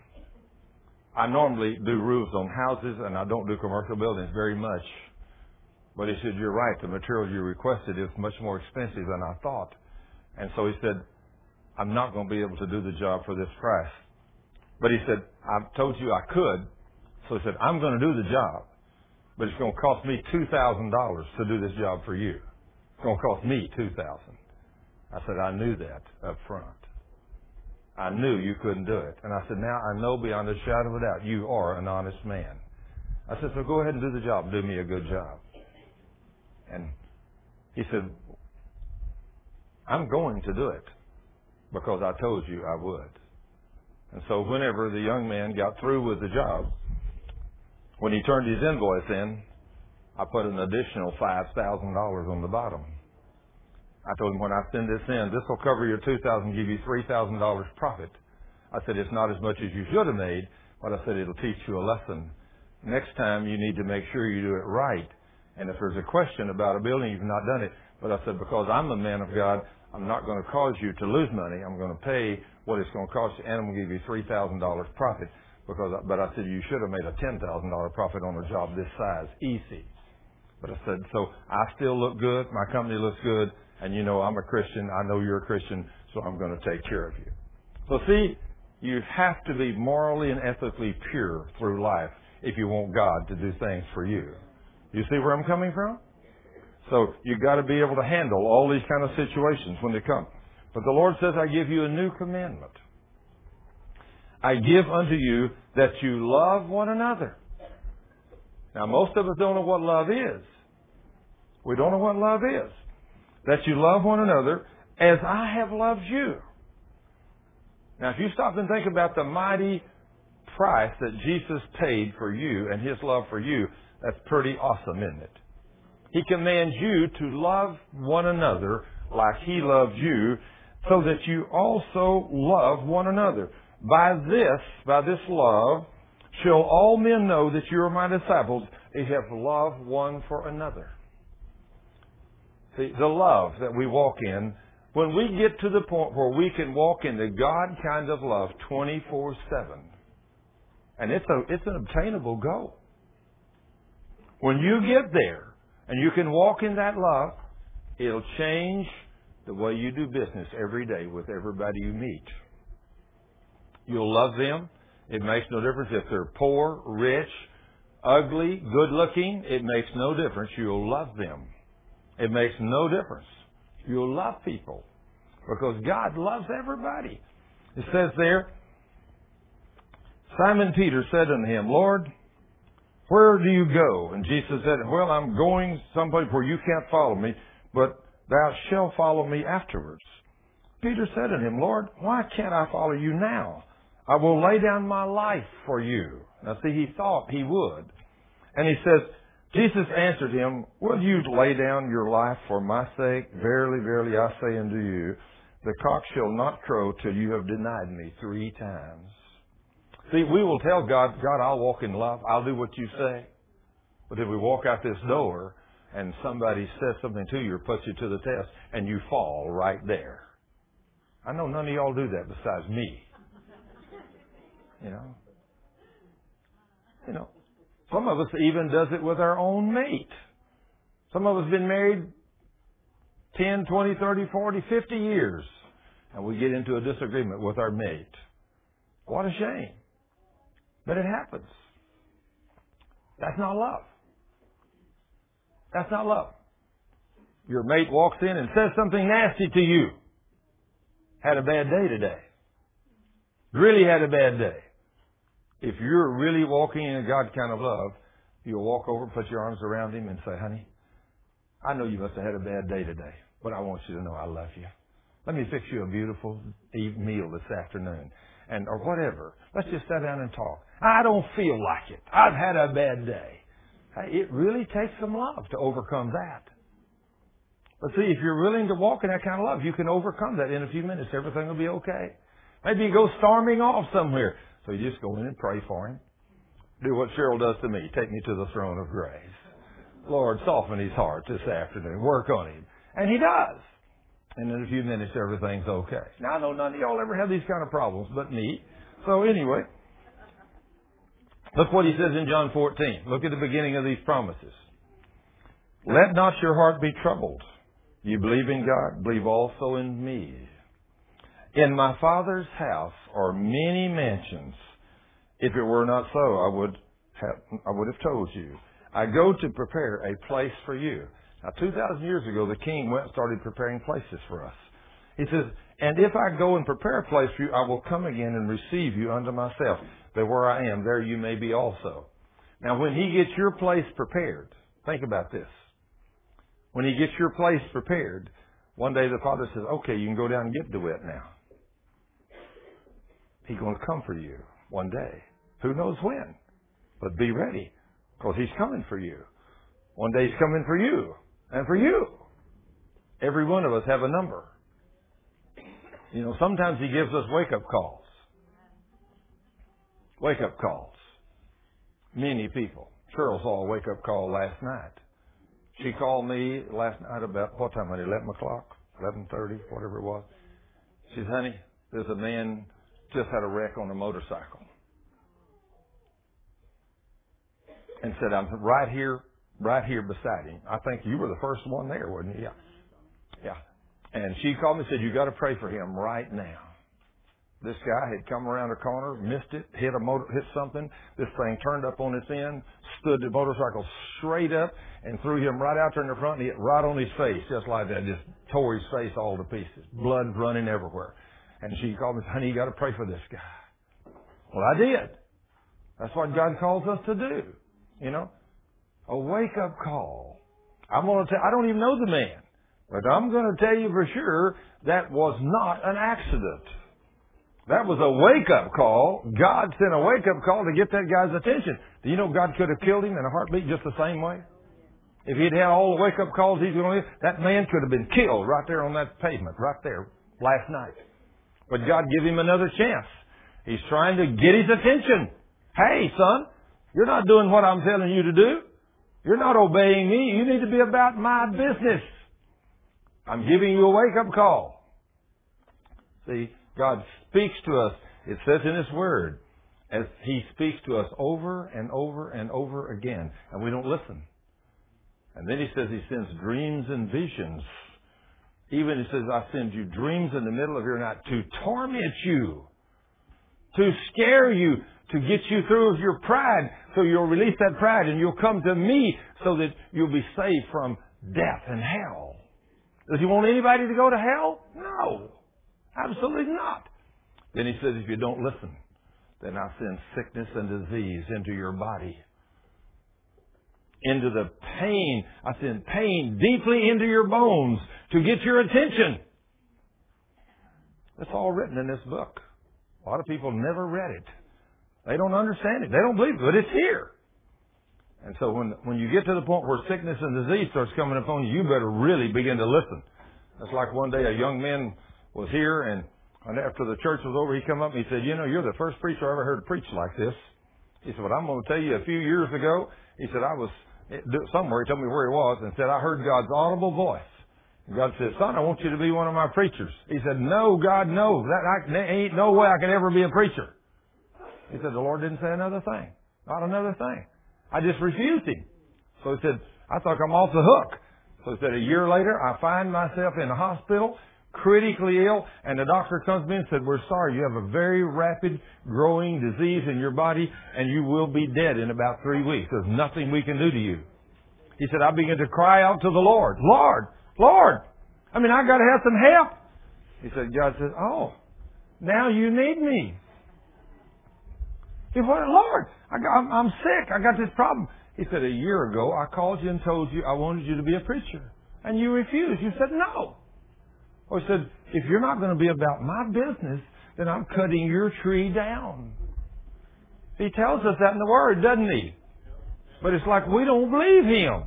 I normally do roofs on houses and I don't do commercial buildings very much. But he said, you're right. The material you requested is much more expensive than I thought. And so he said, I'm not going to be able to do the job for this price. But he said, I told you I could. So he said, I'm going to do the job, but it's going to cost me $2,000 to do this job for you. It's going to cost me 2000 I said, I knew that up front. I knew you couldn't do it. And I said, now I know beyond a shadow of a doubt you are an honest man. I said, so go ahead and do the job. Do me a good job. And he said, I'm going to do it because I told you I would. And so whenever the young man got through with the job, when he turned his invoice in, I put an additional $5,000 on the bottom. I told him when I send this in, this will cover your 2000 give you $3,000 profit. I said, it's not as much as you should have made, but I said, it'll teach you a lesson. Next time you need to make sure you do it right. And if there's a question about a building, you've not done it. But I said, because I'm a man of God, I'm not going to cause you to lose money. I'm going to pay what it's going to cost you, and I'm going to give you $3,000 profit. Because, but I said, you should have made a $10,000 profit on a job this size. Easy. But I said, so I still look good. My company looks good. And you know, I'm a Christian. I know you're a Christian. So I'm going to take care of you. So see, you have to be morally and ethically pure through life if you want God to do things for you. You see where I'm coming from? So you've got to be able to handle all these kind of situations when they come. But the Lord says, I give you a new commandment. I give unto you that you love one another. Now, most of us don't know what love is. We don't know what love is. That you love one another as I have loved you. Now, if you stop and think about the mighty price that Jesus paid for you and His love for you, that's pretty awesome, isn't it? He commands you to love one another like He loved you so that you also love one another. By this, by this love, shall all men know that you are my disciples if you have love one for another. See, the love that we walk in, when we get to the point where we can walk in the God kind of love 24-7, and it's, a, it's an obtainable goal. When you get there and you can walk in that love, it'll change the way you do business every day with everybody you meet. You'll love them. It makes no difference if they're poor, rich, ugly, good looking. It makes no difference. You'll love them. It makes no difference. You'll love people because God loves everybody. It says there, Simon Peter said unto him, Lord, where do you go? And Jesus said, Well, I'm going someplace where you can't follow me, but thou shalt follow me afterwards. Peter said unto him, Lord, why can't I follow you now? I will lay down my life for you. Now see, he thought he would. And he says, Jesus answered him, Will you lay down your life for my sake? Verily, verily, I say unto you, The cock shall not crow till you have denied me three times. See, we will tell God, God, I'll walk in love. I'll do what you say. But if we walk out this door and somebody says something to you or puts you to the test and you fall right there. I know none of y'all do that besides me. You know? You know, some of us even does it with our own mate. Some of us been married 10, 20, 30, 40, 50 years and we get into a disagreement with our mate. What a shame. But it happens. That's not love. That's not love. Your mate walks in and says something nasty to you. Had a bad day today. Really had a bad day. If you're really walking in a God kind of love, you'll walk over, put your arms around him and say, honey, I know you must have had a bad day today, but I want you to know I love you. Let me fix you a beautiful meal this afternoon. And, or whatever. Let's just sit down and talk. I don't feel like it. I've had a bad day. Hey, it really takes some love to overcome that. But see, if you're willing to walk in that kind of love, you can overcome that in a few minutes. Everything will be okay. Maybe you go storming off somewhere. So you just go in and pray for him. Do what Cheryl does to me. Take me to the throne of grace. Lord, soften his heart this afternoon. Work on him. And he does. And in a few minutes, everything's okay. Now, I know none of y'all ever have these kind of problems, but me. So anyway, look what he says in John 14. Look at the beginning of these promises. Let not your heart be troubled. You believe in God, believe also in me. In my Father's house are many mansions. If it were not so, I would have, I would have told you. I go to prepare a place for you. Now, 2,000 years ago, the king went and started preparing places for us. He says, And if I go and prepare a place for you, I will come again and receive you unto myself, that where I am, there you may be also. Now, when he gets your place prepared, think about this. When he gets your place prepared, one day the Father says, Okay, you can go down and get DeWitt now. He's going to come for you one day. Who knows when? But be ready, because he's coming for you. One day he's coming for you and for you. Every one of us have a number. You know, sometimes he gives us wake up calls. Wake up calls. Many people. Cheryl saw a wake up call last night. She called me last night about what time? At eleven o'clock, eleven thirty, whatever it was. She says, "Honey, there's a man just had a wreck on a motorcycle," and said, "I'm right here right here beside him. I think you were the first one there, wasn't you? Yeah. Yeah. And she called me and said, you got to pray for him right now. This guy had come around a corner, missed it, hit a motor, hit something. This thing turned up on its end, stood the motorcycle straight up, and threw him right out there in the front and hit right on his face, just like that. Just tore his face all to pieces, blood running everywhere. And she called me, honey, you got to pray for this guy. Well, I did. That's what God calls us to do. You know, a wake up call. I'm going to tell, I don't even know the man, but I'm going to tell you for sure that was not an accident. That was a wake up call. God sent a wake up call to get that guy's attention. Do you know God could have killed him in a heartbeat just the same way? If he'd had all the wake up calls he's going to that man could have been killed right there on that pavement, right there, last night. But God give him another chance. He's trying to get his attention. Hey, son, you're not doing what I'm telling you to do. You're not obeying me. You need to be about my business. I'm giving you a wake up call. See, God speaks to us. It says in His Word, as He speaks to us over and over and over again, and we don't listen. And then He says He sends dreams and visions. Even He says, I send you dreams in the middle of your night to torment you, to scare you, to get you through your pride so you'll release that pride and you'll come to me so that you'll be saved from death and hell. Does he want anybody to go to hell? No. Absolutely not. Then he says, if you don't listen, then I send sickness and disease into your body. Into the pain. I send pain deeply into your bones to get your attention. That's all written in this book. A lot of people never read it. They don't understand it. They don't believe it, but it's here. And so when, when you get to the point where sickness and disease starts coming upon you, you better really begin to listen. It's like one day a young man was here, and, after the church was over, he come up and he said, "You know, you're the first preacher I ever heard preach like this." He said, "But I'm going to tell you, a few years ago, he said I was somewhere. He told me where he was, and said I heard God's audible voice." God said, "Son, I want you to be one of my preachers." He said, "No, God, no. That I, there ain't no way I can ever be a preacher." He said, "The Lord didn't say another thing, not another thing. I just refused him." So he said, "I thought I'm off the hook." So he said, a year later, I find myself in a hospital, critically ill, and the doctor comes to me and said, we're sorry, you have a very rapid growing disease in your body, and you will be dead in about three weeks. There's nothing we can do to you. He said, I began to cry out to the Lord, Lord, Lord, I mean, I gotta have some help. He said, God says, oh, now you need me. He said, Lord, I got, I'm, I'm sick. I got this problem. He said, a year ago, I called you and told you I wanted you to be a preacher. And you refused. You said no. Or he said, if you're not going to be about my business, then I'm cutting your tree down. He tells us that in the Word, doesn't he? But it's like we don't believe him.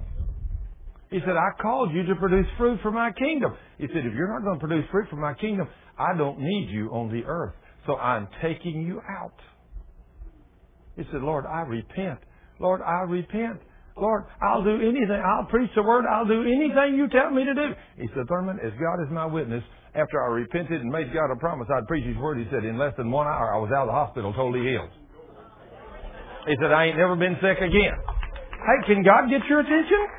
He said, I called you to produce fruit for my kingdom. He said, if you're not going to produce fruit for my kingdom, I don't need you on the earth. So I'm taking you out. He said, Lord, I repent. Lord, I repent. Lord, I'll do anything. I'll preach the word. I'll do anything you tell me to do. He said, Thurman, as God is my witness, after I repented and made God a promise I'd preach His word, he said, in less than one hour, I was out of the hospital totally healed. He said, I ain't never been sick again. Hey, can God get your attention?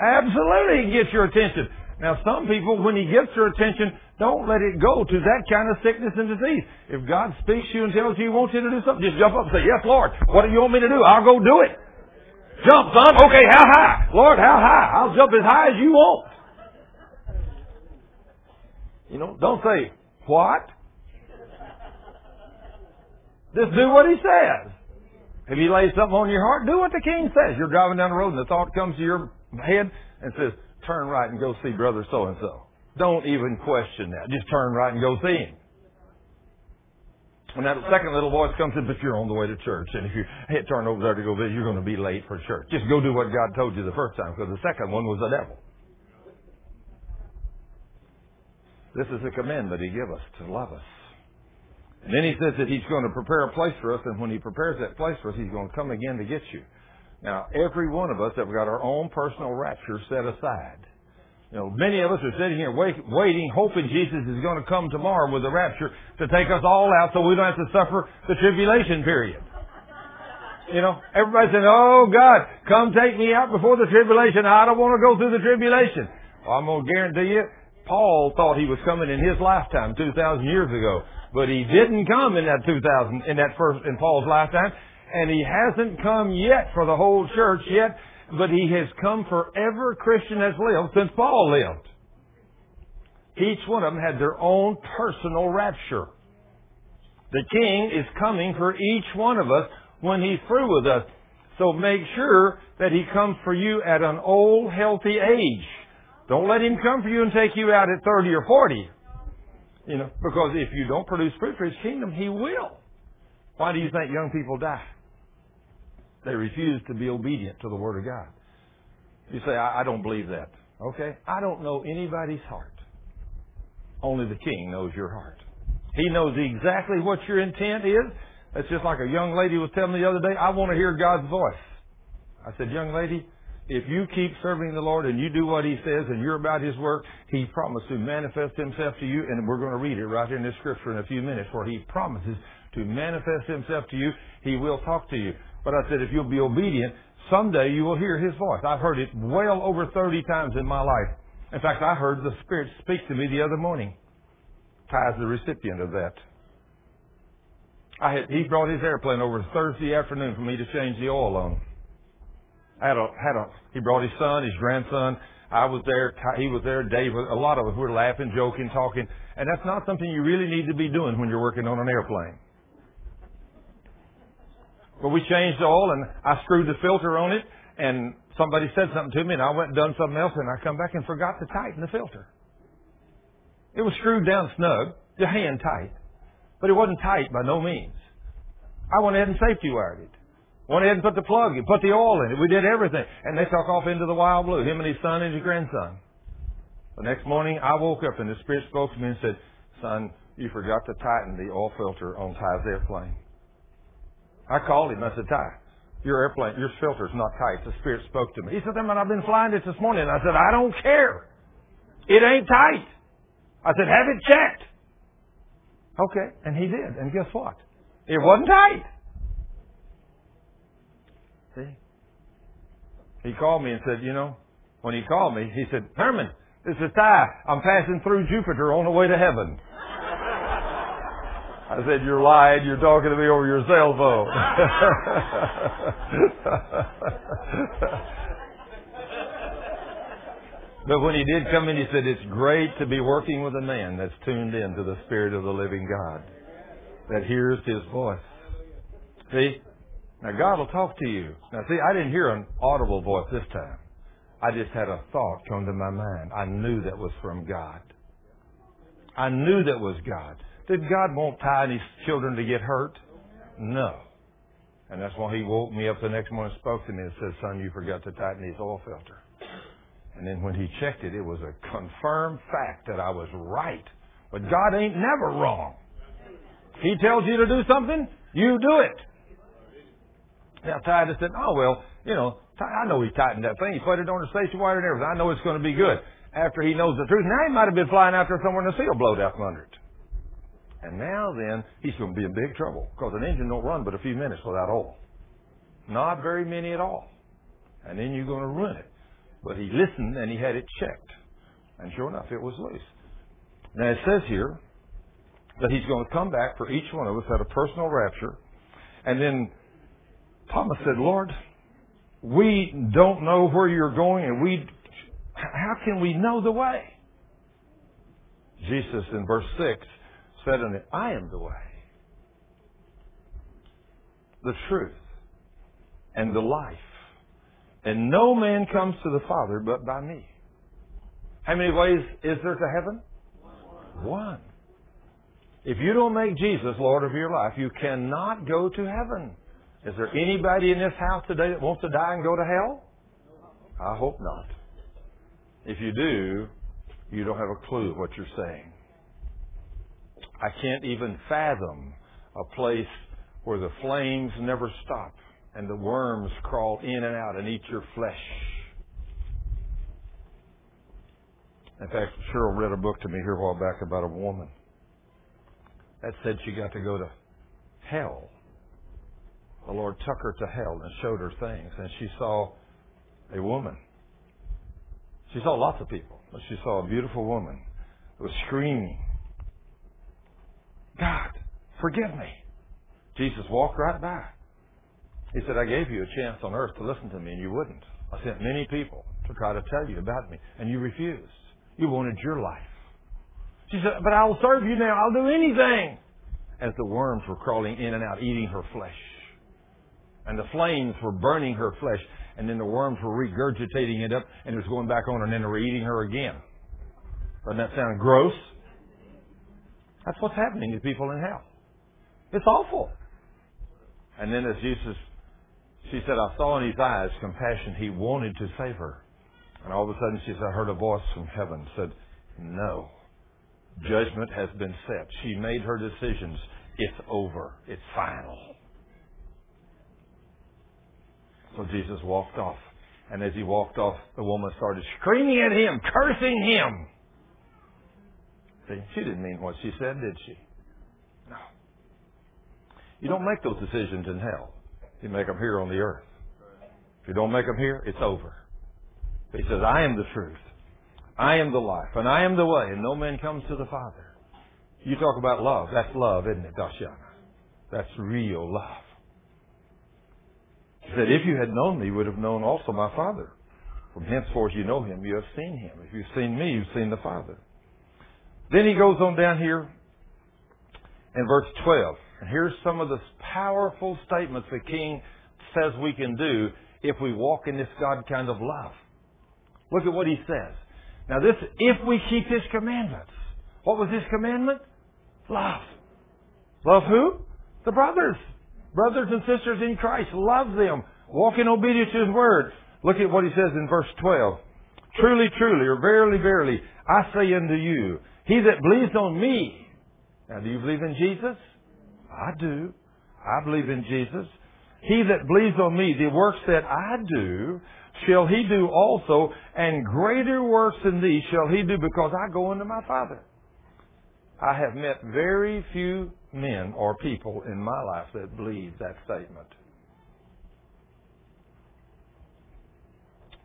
Absolutely, He gets your attention. Now, some people, when He gets their attention, don't let it go to that kind of sickness and disease. If God speaks to you and tells you He wants you to do something, just jump up and say, Yes, Lord. What do you want me to do? I'll go do it. Jump, son. Okay, how high? Lord, how high? I'll jump as high as you want. You know, don't say, What? Just do what He says. If He lays something on your heart, do what the King says. You're driving down the road and the thought comes to your head and says, turn right and go see brother so and so. Don't even question that. Just turn right and go see him. When that second little voice comes in, but you're on the way to church, and if you hit turn over there to go visit, you're going to be late for church. Just go do what God told you the first time, because the second one was the devil. This is a commandment He gave us to love us. And then He says that He's going to prepare a place for us, and when He prepares that place for us, He's going to come again to get you. Now, every one of us have got our own personal rapture set aside. You know, many of us are sitting here wait, waiting, hoping Jesus is going to come tomorrow with the rapture to take us all out so we don't have to suffer the tribulation period. You know, everybody's saying, oh God, come take me out before the tribulation. I don't want to go through the tribulation. Well, I'm going to guarantee you, Paul thought he was coming in his lifetime 2,000 years ago, but he didn't come in that 2,000, in that first, in Paul's lifetime and he hasn't come yet for the whole church yet, but he has come for every Christian has lived since Paul lived. Each one of them had their own personal rapture. The King is coming for each one of us when he's through with us. So make sure that he comes for you at an old, healthy age. Don't let him come for you and take you out at 30 or 40. You know, because if you don't produce fruit for his kingdom, he will. Why do you think young people die? They refuse to be obedient to the Word of God. You say, I, I don't believe that. Okay? I don't know anybody's heart. Only the King knows your heart. He knows exactly what your intent is. That's just like a young lady was telling me the other day, I want to hear God's voice. I said, young lady, if you keep serving the Lord and you do what He says and you're about His work, He promised to manifest Himself to you, and we're going to read it right here in this scripture in a few minutes, where He promises to manifest Himself to you. He will talk to you. But I said, if you'll be obedient, someday you will hear His voice. I've heard it well over 30 times in my life. In fact, I heard the Spirit speak to me the other morning. Ty is the recipient of that. I had, he brought his airplane over Thursday afternoon for me to change the oil on. I had a, had a, he brought his son, his grandson. I was there. He was there. Dave. A lot of us were laughing, joking, talking, and that's not something you really need to be doing when you're working on an airplane. We changed the oil and I screwed the filter on it and somebody said something to me and I went and done something else and I come back and forgot to tighten the filter. It was screwed down snug, the hand tight, but it wasn't tight by no means. I went ahead and safety wired it. Went ahead and put the plug in, put the oil in it. We did everything. And they took off into the wild blue, him and his son and his grandson. The next morning I woke up and the Spirit spoke to me and said, son, you forgot to tighten the oil filter on Ty's airplane. I called him. I said, Ty, your airplane, your filter's not tight. The Spirit spoke to me. He said, then I've been flying it this morning. I said, I don't care. It ain't tight. I said, have it checked. Okay. And he did. And guess what? It wasn't tight. See? He called me and said, you know, when he called me, he said, Thurman, this is Ty. I'm passing through Jupiter on the way to heaven. I said, you're lying. You're talking to me over your cell phone. [LAUGHS] but when he did come in, he said, it's great to be working with a man that's tuned in to the Spirit of the living God, that hears his voice. See? Now God will talk to you. Now see, I didn't hear an audible voice this time. I just had a thought come to my mind. I knew that was from God. I knew that was God. Did God want Ty and his children to get hurt? No. And that's why he woke me up the next morning and spoke to me and said, son, you forgot to tighten his oil filter. And then when he checked it, it was a confirmed fact that I was right. But God ain't never wrong. He tells you to do something, you do it. Now Ty just said, oh well, you know, Ty, I know he tightened that thing. He put it on the station wire and everything. I know it's going to be good. After he knows the truth, now he might have been flying there somewhere and the seal blowed out under it. And now then, he's going to be in big trouble because an engine don't run but a few minutes without oil. Not very many at all. And then you're going to ruin it. But he listened and he had it checked. And sure enough, it was loose. Now it says here that he's going to come back for each one of us at a personal rapture. And then Thomas said, Lord, we don't know where you're going and we, how can we know the way? Jesus in verse 6 said it, I am the way, the truth, and the life. And no man comes to the Father but by me. How many ways is there to heaven? One. If you don't make Jesus Lord of your life, you cannot go to heaven. Is there anybody in this house today that wants to die and go to hell? I hope not. If you do, you don't have a clue what you're saying. I can't even fathom a place where the flames never stop and the worms crawl in and out and eat your flesh. In fact, Cheryl read a book to me here a while back about a woman that said she got to go to hell. The Lord took her to hell and showed her things, and she saw a woman. She saw lots of people, but she saw a beautiful woman who was screaming God, forgive me. Jesus walked right by. He said, I gave you a chance on earth to listen to me, and you wouldn't. I sent many people to try to tell you about me, and you refused. You wanted your life. She said, But I'll serve you now. I'll do anything. As the worms were crawling in and out, eating her flesh. And the flames were burning her flesh, and then the worms were regurgitating it up, and it was going back on, and then they were eating her again. Doesn't that sound gross? That's what's happening to people in hell. It's awful. And then as Jesus, she said, I saw in his eyes compassion. He wanted to save her. And all of a sudden she said, I heard a voice from heaven said, no. Judgment has been set. She made her decisions. It's over. It's final. So Jesus walked off. And as he walked off, the woman started screaming at him, cursing him. See, she didn't mean what she said, did she? No. You don't make those decisions in hell. You make them here on the earth. If you don't make them here, it's over. He says, I am the truth. I am the life, and I am the way, and no man comes to the Father. You talk about love. That's love, isn't it, Dashiana? That's real love. He said, If you had known me, you would have known also my Father. From henceforth you know him, you have seen him. If you've seen me, you've seen the Father. Then he goes on down here in verse 12. And here's some of the powerful statements the king says we can do if we walk in this God kind of love. Look at what he says. Now this, if we keep his commandments. What was his commandment? Love. Love who? The brothers. Brothers and sisters in Christ. Love them. Walk in obedience to his word. Look at what he says in verse 12. Truly, truly, or verily, verily, I say unto you, he that believes on me, Now, do you believe in Jesus? I do. I believe in Jesus. He that believes on me, the works that I do, shall he do also, and greater works than these shall he do, because I go unto my Father. I have met very few men or people in my life that believe that statement.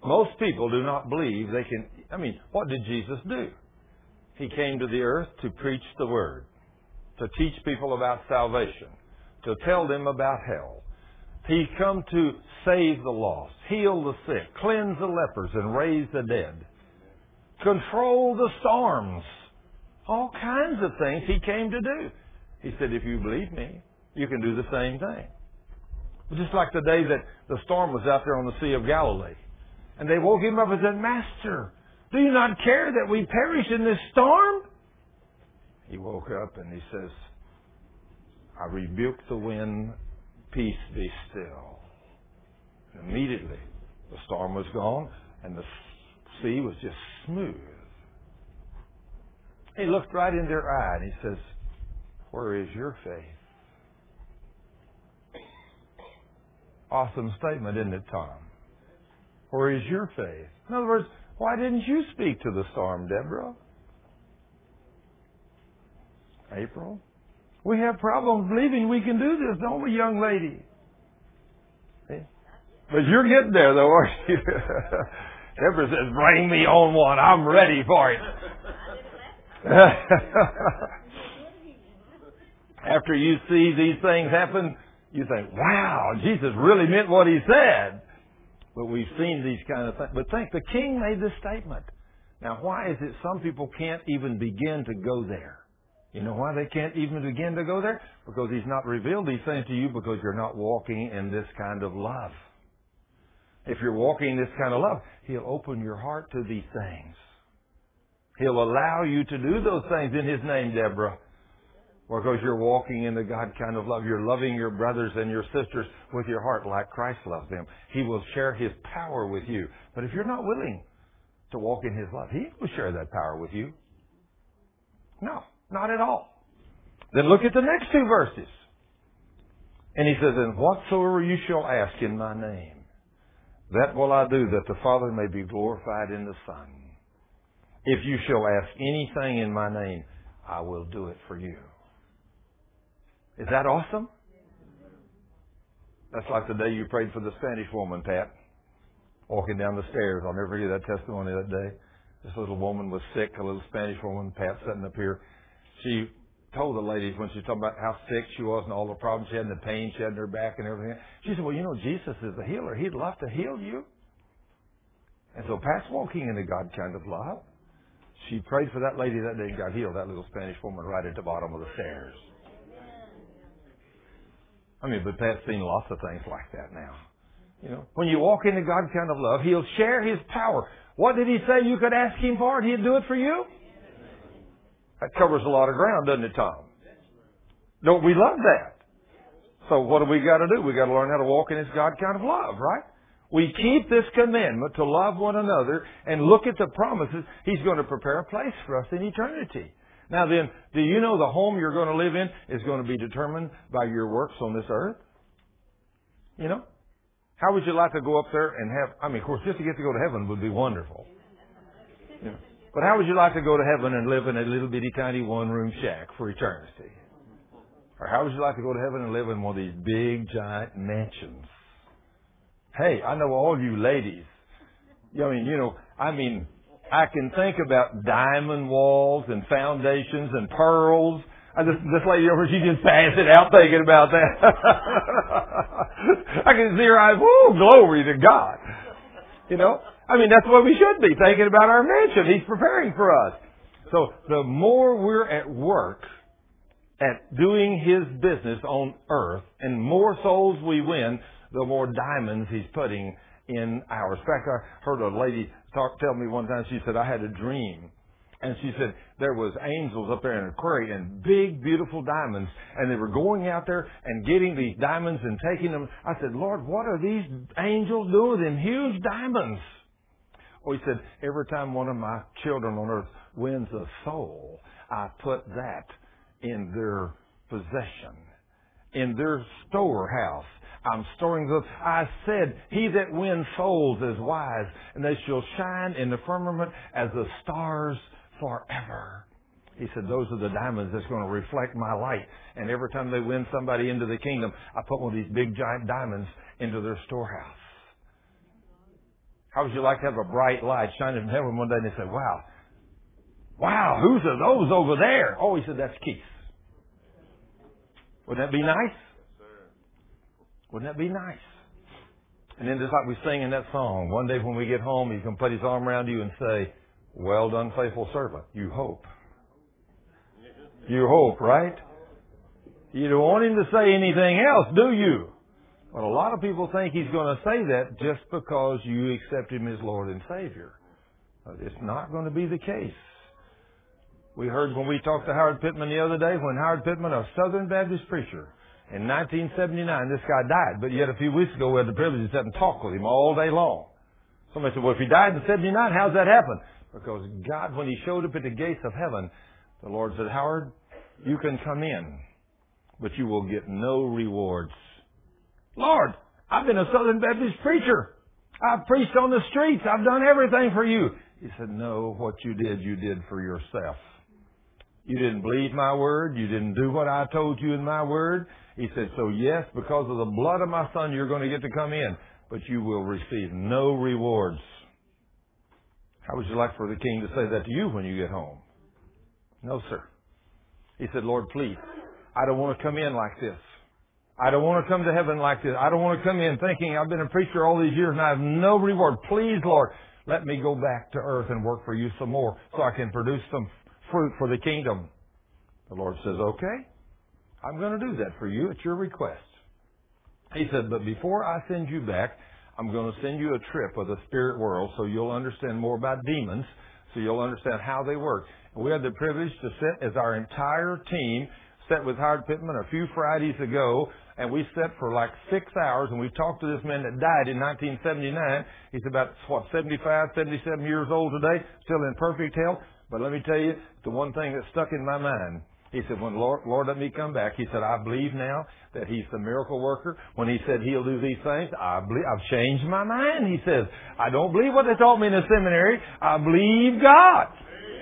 Most people do not believe they can. I mean, what did Jesus do? He came to the earth to preach the word, to teach people about salvation, to tell them about hell. He come to save the lost, heal the sick, cleanse the lepers, and raise the dead, control the storms. All kinds of things he came to do. He said, if you believe me, you can do the same thing. Just like the day that the storm was out there on the Sea of Galilee. And they woke him up and said, Master, do you not care that we perish in this storm? He woke up and he says, I rebuke the wind, peace be still. And immediately the storm was gone and the sea was just smooth. He looked right in their eye and he says, Where is your faith? Awesome statement, isn't it, Tom? Where is your faith? In other words, why didn't you speak to the storm, Deborah? April? We have problems believing we can do this, don't we, young lady? But you're getting there, though, aren't you? [LAUGHS] Deborah says, bring me on one. I'm ready for it. [LAUGHS] After you see these things happen, you think, wow, Jesus really meant what he said. But we've seen these kind of things. But think, the king made this statement. Now, why is it some people can't even begin to go there? You know why they can't even begin to go there? Because he's not revealed these things to you because you're not walking in this kind of love. If you're walking in this kind of love, he'll open your heart to these things. He'll allow you to do those things in his name, Deborah because you're walking in the God kind of love. You're loving your brothers and your sisters with your heart like Christ loves them. He will share His power with you. But if you're not willing to walk in His love, He will share that power with you. No, not at all. Then look at the next two verses. And He says, And whatsoever you shall ask in my name, that will I do, that the Father may be glorified in the Son. If you shall ask anything in my name, I will do it for you. Is that awesome? That's like the day you prayed for the Spanish woman, Pat, walking down the stairs. I'll never forget that testimony that day. This little woman was sick, a little Spanish woman, Pat sitting up here. She told the ladies when she was talking about how sick she was and all the problems she had and the pain she had in her back and everything. She said, well, you know, Jesus is the healer. He'd love to heal you. And so Pat's walking in the God kind of love. She prayed for that lady that day and got healed, that little Spanish woman right at the bottom of the stairs. I mean, but Pat's seen lots of things like that now. You know, when you walk into God kind of love, He'll share His power. What did He say you could ask Him for and He'd do it for you? That covers a lot of ground, doesn't it, Tom? Don't we love that? So what do we got to do? We got to learn how to walk in His God kind of love, right? We keep this commandment to love one another and look at the promises. He's going to prepare a place for us in eternity. Now then, do you know the home you're going to live in is going to be determined by your works on this earth? You know? How would you like to go up there and have, I mean, of course, just to get to go to heaven would be wonderful. You know? But how would you like to go to heaven and live in a little bitty tiny one room shack for eternity? Or how would you like to go to heaven and live in one of these big giant mansions? Hey, I know all you ladies. I mean, you know, I mean, I can think about diamond walls and foundations and pearls. I just, this lady over, she just passed it out thinking about that. [LAUGHS] I can see her eyes, whoo, glory to God. You know? I mean, that's what we should be, thinking about our mansion. He's preparing for us. So the more we're at work at doing His business on earth and more souls we win, the more diamonds He's putting in ours. In fact, I heard a lady talk, tell me one time, she said, I had a dream. And she said there was angels up there in a quarry and big, beautiful diamonds. And they were going out there and getting these diamonds and taking them. I said, Lord, what are these angels doing with them huge diamonds? Well, he said, every time one of my children on earth wins a soul, I put that in their possession, in their storehouse. I'm storing the, I said, he that wins souls is wise, and they shall shine in the firmament as the stars forever. He said, those are the diamonds that's going to reflect my light. And every time they win somebody into the kingdom, I put one of these big giant diamonds into their storehouse. How would you like to have a bright light shining from heaven one day and they say, wow, wow, whose are those over there? Oh, he said, that's Keith. Wouldn't that be nice? Wouldn't that be nice? And then just like we sing in that song, one day when we get home, he can put his arm around you and say, well done, faithful servant. You hope. You hope, right? You don't want him to say anything else, do you? But a lot of people think he's going to say that just because you accept him as Lord and Savior. But it's not going to be the case. We heard when we talked to Howard Pittman the other day, when Howard Pittman, a Southern Baptist preacher, in 1979, this guy died, but yet a few weeks ago we had the privilege to sit and talk with him all day long. Somebody said, well, if he died in 79, how's that happen? Because God, when he showed up at the gates of heaven, the Lord said, Howard, you can come in, but you will get no rewards Lord, I've been a Southern Baptist preacher. I've preached on the streets. I've done everything for you. He said, No, what you did, you did for yourself. You didn't believe my word. You didn't do what I told you in my word. He said, So yes, because of the blood of my son, you're going to get to come in, but you will receive no rewards. How would you like for the king to say that to you when you get home? No, sir. He said, Lord, please, I don't want to come in like this. I don't want to come to heaven like this. I don't want to come in thinking I've been a preacher all these years and I have no reward. Please, Lord, let me go back to earth and work for you some more so I can produce some fruit for the kingdom. The Lord says, okay, I'm going to do that for you at your request. He said, but before I send you back, I'm going to send you a trip of the spirit world so you'll understand more about demons, so you'll understand how they work. And we had the privilege to sit as our entire team sat with Howard Pittman a few Fridays ago, and we sat for like six hours, and we talked to this man that died in 1979. He's about, what, 75, 77 years old today, still in perfect health. But let me tell you, the one thing that stuck in my mind, he said, when Lord, Lord let me come back, he said, I believe now that he's the miracle worker. When he said he'll do these things, I believe, I've changed my mind. He says, I don't believe what they taught me in the seminary. I believe God.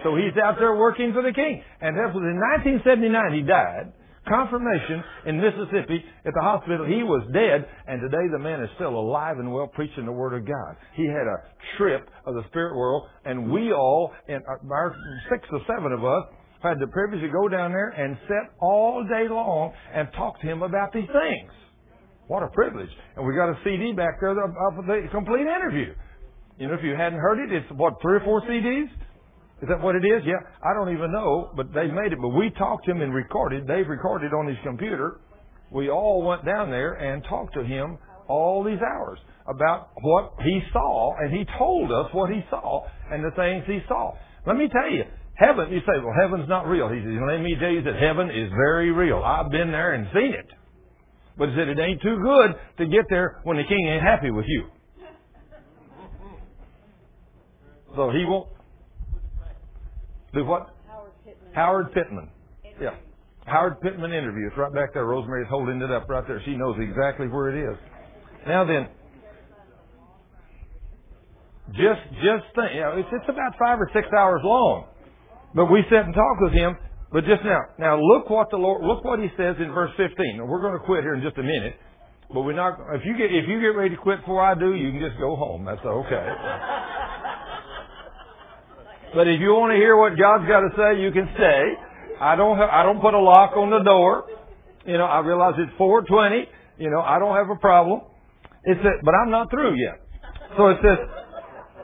So he's out there working for the king. And that was in 1979 he died. Confirmation in Mississippi at the hospital. He was dead, and today the man is still alive and well preaching the Word of God. He had a trip of the spirit world, and we all, and our six or seven of us, had the privilege to go down there and sit all day long and talk to him about these things. What a privilege. And we got a CD back there of the complete interview. You know, if you hadn't heard it, it's what, three or four CDs? Is that what it is? Yeah. I don't even know, but they made it. But we talked to him and recorded. They've recorded on his computer. We all went down there and talked to him all these hours about what he saw, and he told us what he saw and the things he saw. Let me tell you, heaven, you say, well, heaven's not real. He says, let me tell you that heaven is very real. I've been there and seen it. But he said, it ain't too good to get there when the king ain't happy with you. So he won't, the what? Howard Pittman. Howard Pittman. Yeah. Howard Pittman interview. It's right back there. Rosemary's holding it up right there. She knows exactly where it is. Now then, just just think. You know, it's it's about five or six hours long, but we sit and talk with him. But just now, now look what the Lord, look what He says in verse 15. Now we're going to quit here in just a minute, but we're not. If you get if you get ready to quit before I do, you can just go home. That's okay. [LAUGHS] But if you want to hear what God's got to say, you can stay. I don't have, I don't put a lock on the door. You know, I realize it's 420. You know, I don't have a problem. It says, but I'm not through yet. So it says,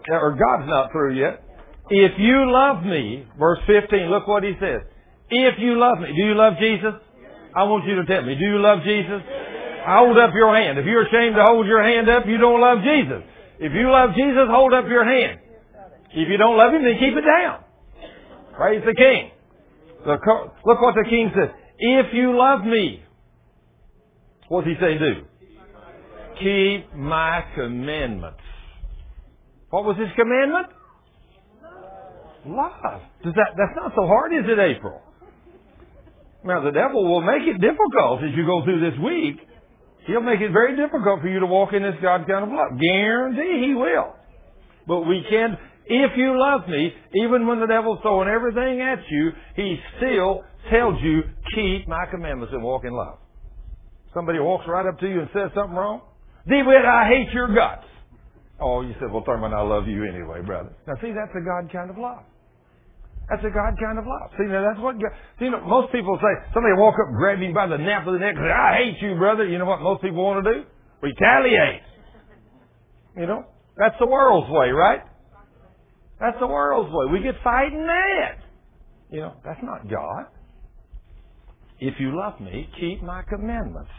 or God's not through yet. If you love me, verse 15, look what he says. If you love me, do you love Jesus? I want you to tell me, do you love Jesus? Hold up your hand. If you're ashamed to hold your hand up, you don't love Jesus. If you love Jesus, hold up your hand. If you don't love him, then keep it down. Praise the king. Look, what the king says. If you love me, what does he say do? Keep my commandments. What was his commandment? Love. Does that, that's not so hard, is it, April? Now the devil will make it difficult as you go through this week. He'll make it very difficult for you to walk in this God kind of love. Guarantee he will. But we can, if you love me, even when the devil's throwing everything at you, he still tells you, keep my commandments and walk in love. Somebody walks right up to you and says something wrong. DeWitt, I hate your guts. Oh, you said, well, Thurman, I love you anyway, brother. Now see, that's a God kind of love. That's a God kind of love. See, now that's what God, see, you know, most people say, somebody walk up and grab him by the nape of the neck and say, I hate you, brother. You know what most people want to do? Retaliate. You know? That's the world's way, right? That's the world's way. We get fighting mad. You know, that's not God. If you love me, keep my commandments.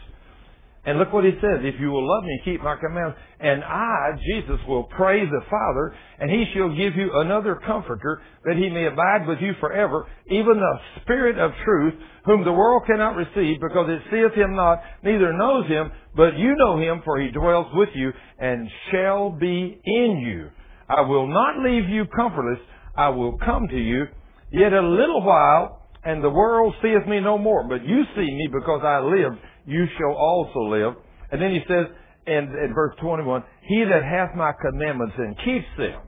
And look what he says, if you will love me, keep my commandments, and I, Jesus, will pray the Father, and he shall give you another comforter, that he may abide with you forever, even the Spirit of truth, whom the world cannot receive, because it seeth him not, neither knows him, but you know him, for he dwells with you, and shall be in you. I will not leave you comfortless, I will come to you, yet a little while, and the world seeth me no more, but you see me because I live, you shall also live. And then he says in, in verse 21, He that hath my commandments and keeps them,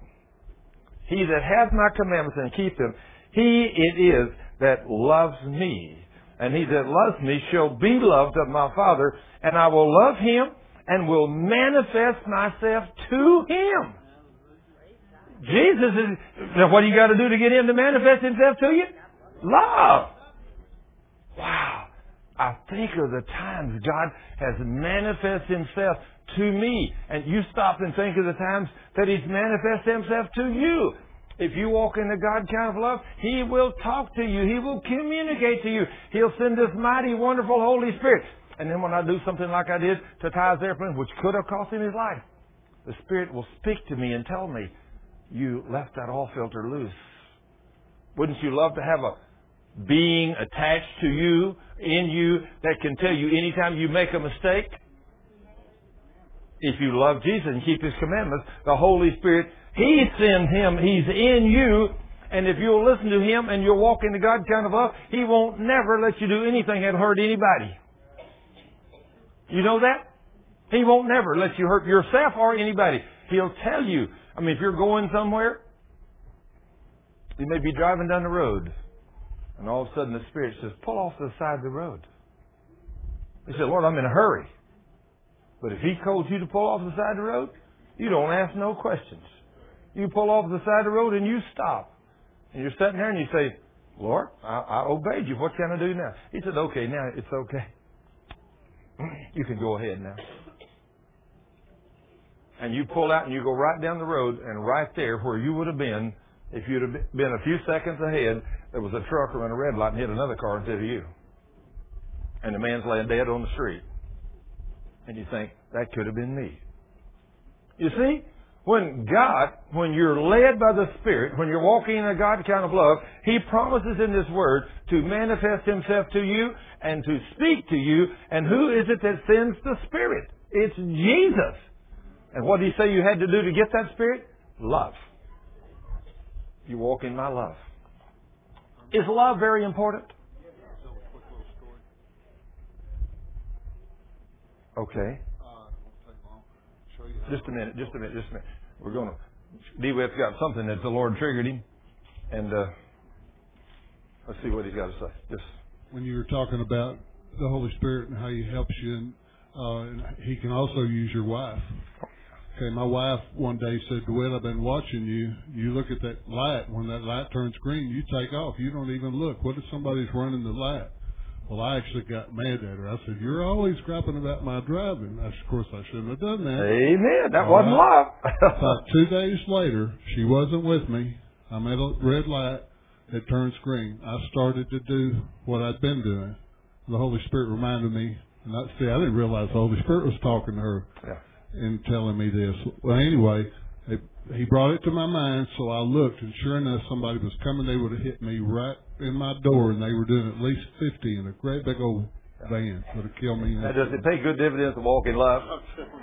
he that hath my commandments and keeps them, he it is that loves me. And he that loves me shall be loved of my Father, and I will love him and will manifest myself to him. Jesus is, what do you got to do to get him to manifest himself to you? Love. Wow. I think of the times God has manifested himself to me. And you stop and think of the times that he's manifested himself to you. If you walk in the God kind of love, He will talk to you. He will communicate to you. He'll send this mighty, wonderful Holy Spirit. And then when I do something like I did to Ty's airplane, which could have cost him his life, the Spirit will speak to me and tell me, you left that oil filter loose. Wouldn't you love to have a being attached to you, in you, that can tell you anytime you make a mistake? If you love Jesus and keep His commandments, the Holy Spirit, He sends Him, He's in you, and if you'll listen to Him and you'll walk into God kind of love, He won't never let you do anything that hurt anybody. You know that? He won't never let you hurt yourself or anybody. He'll tell you. I mean, if you're going somewhere, you may be driving down the road, and all of a sudden the Spirit says, pull off to the side of the road. He said, Lord, I'm in a hurry. But if He calls you to pull off the side of the road, you don't ask no questions. You pull off the side of the road and you stop. And you're sitting there and you say, Lord, I, I obeyed you. What can I do now? He said, okay, now it's okay. [CLEARS THROAT] You can go ahead now. And you pull out and you go right down the road and right there where you would have been if you'd have been a few seconds ahead, there was a truck running a red light and hit another car instead of you. And the man's laying dead on the street. And you think, that could have been me. You see, when God, when you're led by the Spirit, when you're walking in a God kind of love, He promises in this Word to manifest Himself to you and to speak to you. And who is it that sends the Spirit? It's Jesus. And what did He say you had to do to get that Spirit? Love. You walk in my love. Is love very important? Okay. Just a minute, just a minute, just a minute. We're going to. DeWitt's got something that the Lord triggered him, and uh, let's see what he's got to say. Just when you were talking about the Holy Spirit and how He helps you, and, uh, and He can also use your wife. Okay, my wife one day said, "DeWitt, I've been watching you. You look at that light. When that light turns green, you take off. You don't even look. What if somebody's running the light?" Well, I actually got mad at her. I said, "You're always griping about my driving." I, of course, I shouldn't have done that. Amen. That All wasn't right. love. [LAUGHS] About two days later, she wasn't with me. I'm at a red light. It turns green. I started to do what I'd been doing. The Holy Spirit reminded me. And I, see, I didn't realize the Holy Spirit was talking to her Yeah. And telling me this. Well, anyway, he brought it to my mind, so I looked, and sure enough, somebody was coming. They would have hit me right in my door, and they were doing at least 50 in a great big old van. Would have killed me. Now, does it pay good dividends to walk in love?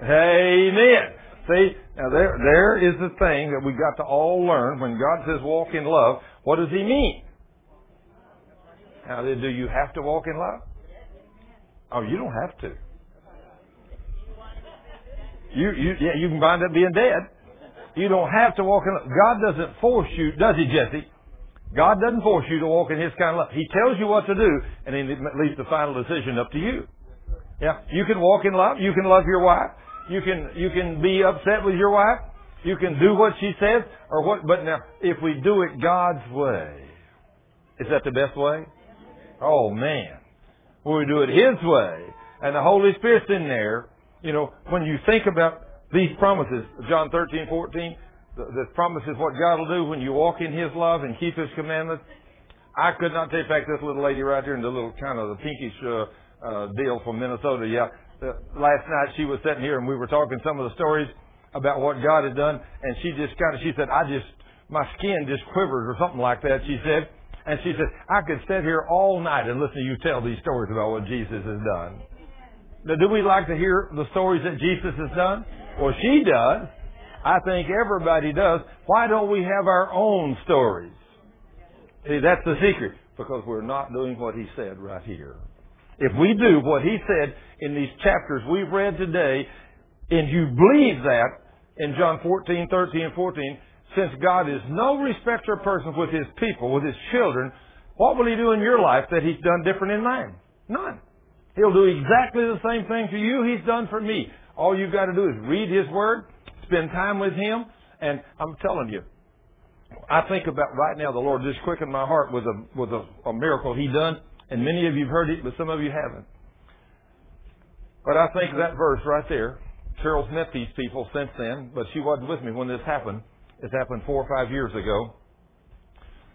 Amen. See, now there, there is the thing that we've got to all learn. When God says walk in love, what does He mean? Now, do you have to walk in love? Oh, you don't have to. You, you, yeah, you can wind up being dead. You don't have to walk in. God doesn't force you, does He, Jesse? God doesn't force you to walk in His kind of love. He tells you what to do, and then it leaves the final decision up to you. Yeah, you can walk in love. You can love your wife. You can you can be upset with your wife. You can do what she says or what. But now, if we do it God's way, is that the best way? Oh man, when we do it His way, and the Holy Spirit's in there, you know, when you think about these promises, John thirteen fourteen, the, the promises what God will do when you walk in His love and keep His commandments. I could not take back this little lady right here in the little kind of the pinkish uh, uh, deal from Minnesota. Yeah, uh, last night she was sitting here and we were talking some of the stories about what God had done, and she just kind of she said, I just my skin just quivered or something like that. She said, and she said, I could sit here all night and listen to you tell these stories about what Jesus has done. Now, do we like to hear the stories that Jesus has done? Well, she does. I think everybody does. Why don't we have our own stories? See, that's the secret. Because we're not doing what he said right here. If we do what he said in these chapters we've read today, and you believe that in John 14, 13, and 14, since God is no respecter of persons with his people, with his children, what will he do in your life that he's done different in mine? None. He'll do exactly the same thing for you he's done for me. All you've got to do is read his word, spend time with him, and I'm telling you, I think about right now the Lord just quickened my heart with a with a, a miracle he done and many of you have heard it, but some of you haven't. But I think that verse right there, Cheryl's met these people since then, but she wasn't with me when this happened. This happened four or five years ago.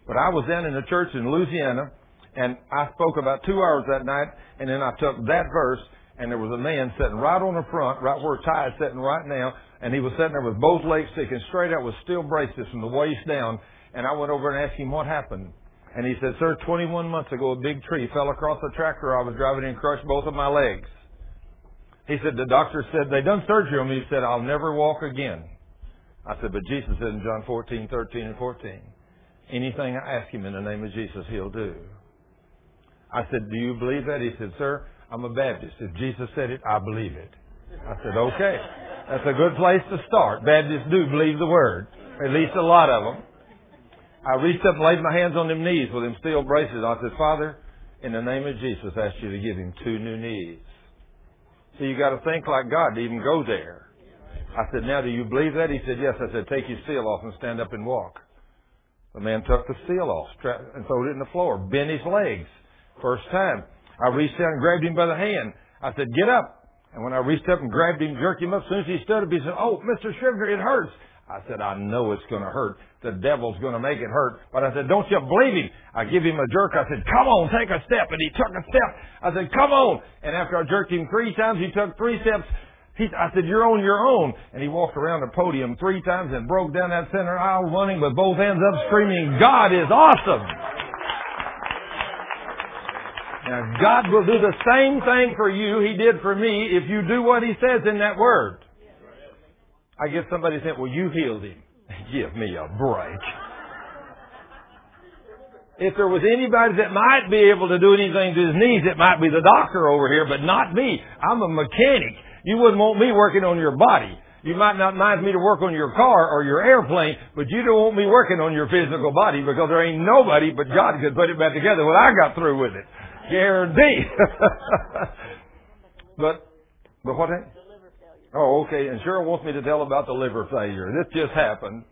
But I was then in a church in Louisiana, and I spoke about two hours that night, and then I took that verse, and there was a man sitting right on the front, right where Ty is sitting right now, and he was sitting there with both legs sticking straight out with steel braces from the waist down, and I went over and asked him what happened. And he said, Sir, 21 months ago, a big tree fell across the tractor I was driving and crushed both of my legs. He said, The doctor said, They done surgery on me. He said, I'll never walk again. I said, But Jesus said in John 14, 13, and 14, Anything I ask him in the name of Jesus, he'll do. I said, Do you believe that? He said, Sir, I'm a Baptist. If Jesus said it, I believe it. I said, Okay. That's a good place to start. Baptists do believe the word. At least a lot of them. I reached up and laid my hands on them knees with them steel braces. I said, Father, in the name of Jesus, I ask you to give him two new knees. So you got to think like God to even go there. I said, now do you believe that? He said, yes. I said, take your seal off and stand up and walk. The man took the seal off and threw it in the floor, bent his legs. First time. I reached down and grabbed him by the hand. I said, get up. And when I reached up and grabbed him, jerked him up, as soon as he stood up, he said, oh, Mr. Scrivner, it hurts. I said, I know it's going to hurt. The devil's going to make it hurt. But I said, don't you believe him? I give him a jerk. I said, come on, take a step. And he took a step. I said, come on. And after I jerked him three times, he took three steps. He, I said, you're on your own. And he walked around the podium three times and broke down that center aisle running with both hands up screaming, God is awesome. Now, God will do the same thing for you He did for me if you do what He says in that Word. I guess somebody said, well, you healed him. [LAUGHS] Give me a break. If there was anybody that might be able to do anything to his knees, it might be the doctor over here, but not me. I'm a mechanic. You wouldn't want me working on your body. You might not mind me to work on your car or your airplane, but you don't want me working on your physical body because there ain't nobody but God could put it back together when I got through with it. Guarantee. [LAUGHS] but, but what? Oh, okay. And Cheryl wants me to tell about the liver failure. This just happened.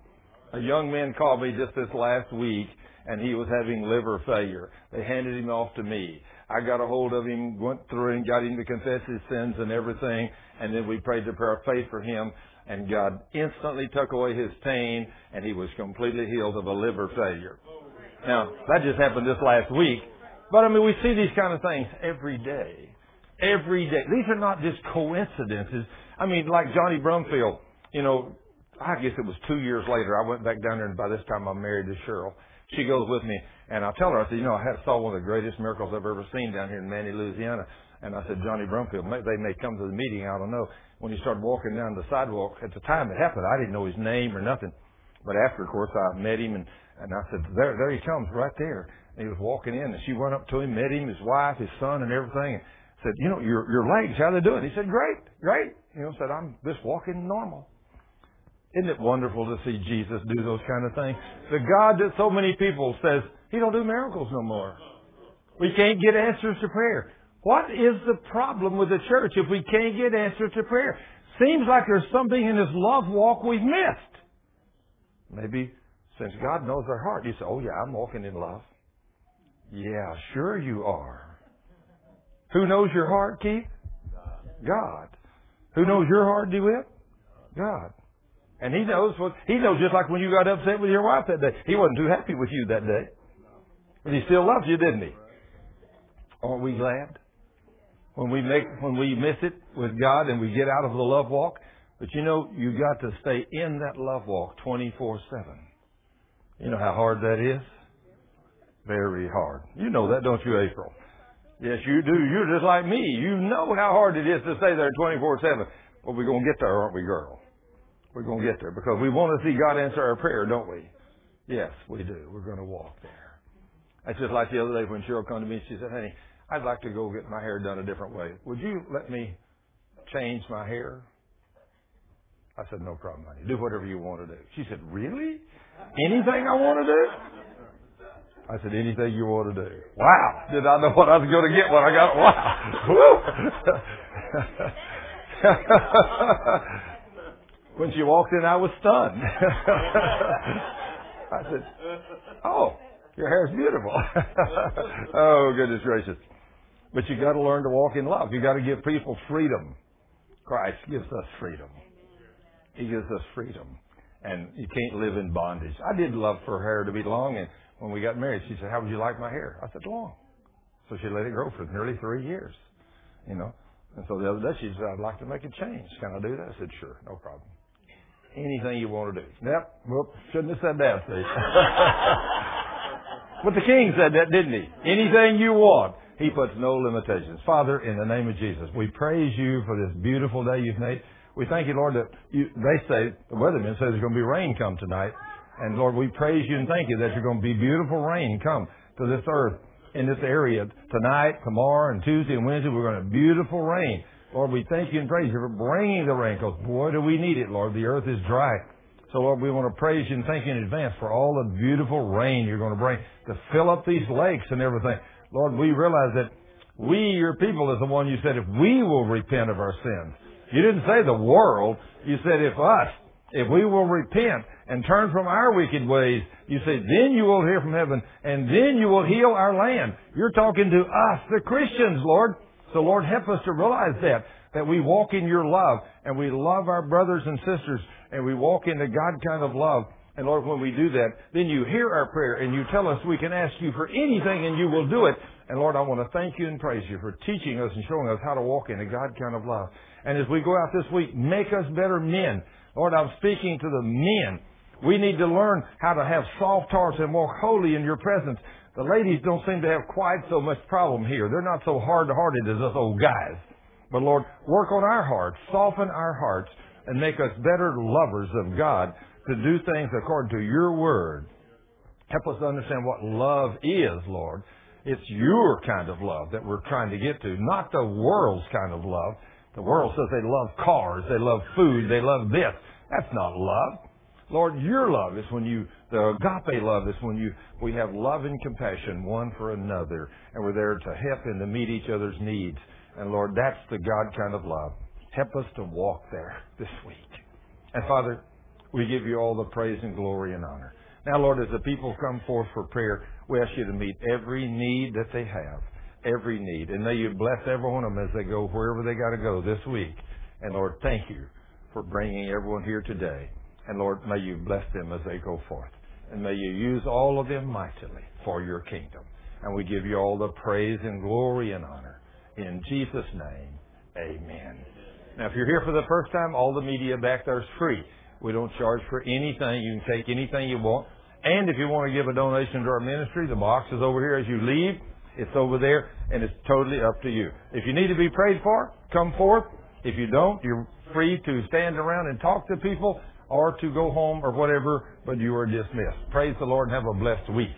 A young man called me just this last week, and he was having liver failure. They handed him off to me. I got a hold of him, went through and got him to confess his sins and everything, and then we prayed the prayer of faith for him, and God instantly took away his pain, and he was completely healed of a liver failure. Now, that just happened this last week, but I mean, we see these kind of things every day. Every day. These are not just coincidences. I mean, like Johnny Brumfield, you know, I guess it was two years later. I went back down there, and by this time I'm married to Cheryl. She goes with me, and I tell her, I said, you know, I saw one of the greatest miracles I've ever seen down here in Many, Louisiana. And I said, Johnny Brumfield, they may come to the meeting. I don't know. When he started walking down the sidewalk, at the time it happened, I didn't know his name or nothing. But after, of course, I met him and, and I said, there, there he comes right there. And he was walking in and she went up to him, met him, his wife, his son and everything. And said, you know, your, your legs, how they doing? He said, great, great. You know, said, I'm just walking normal. Isn't it wonderful to see Jesus do those kind of things? The God that so many people says, He don't do miracles no more. We can't get answers to prayer. What is the problem with the church if we can't get answers to prayer? Seems like there's something in this love walk we've missed. Maybe since God knows our heart, you say, Oh yeah, I'm walking in love. Yeah, sure you are. Who knows your heart, Keith? God. Who knows your heart, DeWitt? God. And he knows what he knows just like when you got upset with your wife that day. He wasn't too happy with you that day. But he still loved you, didn't he? Aren't we glad? When we make when we miss it with God and we get out of the love walk. But you know, you got to stay in that love walk twenty four seven. You know how hard that is? Very hard. You know that, don't you, April? Yes, you do. You're just like me. You know how hard it is to stay there 24-7. But we're going to get there, aren't we, girl? We're going to get there because we want to see God answer our prayer, don't we? Yes, we do. We're going to walk there. That's just like the other day when Cheryl came to me. She said, honey, I'd like to go get my hair done a different way. Would you let me change my hair? I said, no problem, honey. Do whatever you want to do. She said, really? Anything I want to do? I said, anything you want to do. Wow. Did I know what I was going to get when I got, wow. [LAUGHS] When she walked in, I was stunned. [LAUGHS] I said, "Oh, your hair's beautiful." [LAUGHS] oh, goodness gracious! But you got to learn to walk in love. You got to give people freedom. Christ gives us freedom. He gives us freedom, and you can't live in bondage. I did love for her hair to be long, and when we got married, she said, "How would you like my hair?" I said, "Long." So she let it grow for nearly three years. You know, and so the other day she said, I'd like to make a change. Can I do that? I said, sure, no problem anything you want to do. Yep. Well, shouldn't have said that, see. [LAUGHS] but the king said that, didn't he? Anything you want. He puts no limitations. Father, in the name of Jesus, we praise you for this beautiful day you've made. We thank you, Lord, that you, they say, the weatherman says there's going to be rain come tonight. And Lord, we praise you and thank you that you're going to be beautiful rain come to this earth in this area tonight, tomorrow, and Tuesday and Wednesday. We're going to have beautiful rain. Lord, we thank you and praise you for bringing the rain, because boy, do we need it, Lord. The earth is dry. So, Lord, we want to praise you and thank you in advance for all the beautiful rain you're going to bring to fill up these lakes and everything. Lord, we realize that we, your people, is the one you said if we will repent of our sins. You didn't say the world. You said if us, if we will repent and turn from our wicked ways, you say, then you will hear from heaven and then you will heal our land. You're talking to us, the Christians, Lord. So Lord, help us to realize that, that we walk in your love and we love our brothers and sisters and we walk in the God kind of love. And Lord, when we do that, then you hear our prayer and you tell us we can ask you for anything and you will do it. And Lord, I want to thank you and praise you for teaching us and showing us how to walk in a God kind of love. And as we go out this week, make us better men. Lord, I'm speaking to the men. We need to learn how to have soft hearts and walk holy in your presence. The ladies don't seem to have quite so much problem here. They're not so hard-hearted as us old guys. But Lord, work on our hearts, soften our hearts, and make us better lovers of God to do things according to your word. Help us to understand what love is, Lord. It's your kind of love that we're trying to get to, not the world's kind of love. The world says they love cars, they love food, they love this. That's not love. Lord, your love is when you, the agape love is when you, we have love and compassion one for another, and we're there to help and to meet each other's needs. And Lord, that's the God kind of love. Help us to walk there this week. And Father, we give you all the praise and glory and honor. Now, Lord, as the people come forth for prayer, we ask you to meet every need that they have, every need. And may you bless every one of them as they go wherever they got to go this week. And Lord, thank you for bringing everyone here today. And Lord, may you bless them as they go forth. And may you use all of them mightily for your kingdom. And we give you all the praise and glory and honor. In Jesus' name, amen. Now, if you're here for the first time, all the media back there is free. We don't charge for anything. You can take anything you want. And if you want to give a donation to our ministry, the box is over here as you leave. It's over there, and it's totally up to you. If you need to be prayed for, come forth. If you don't, you're free to stand around and talk to people or to go home or whatever, but you are dismissed. Praise the Lord and have a blessed week.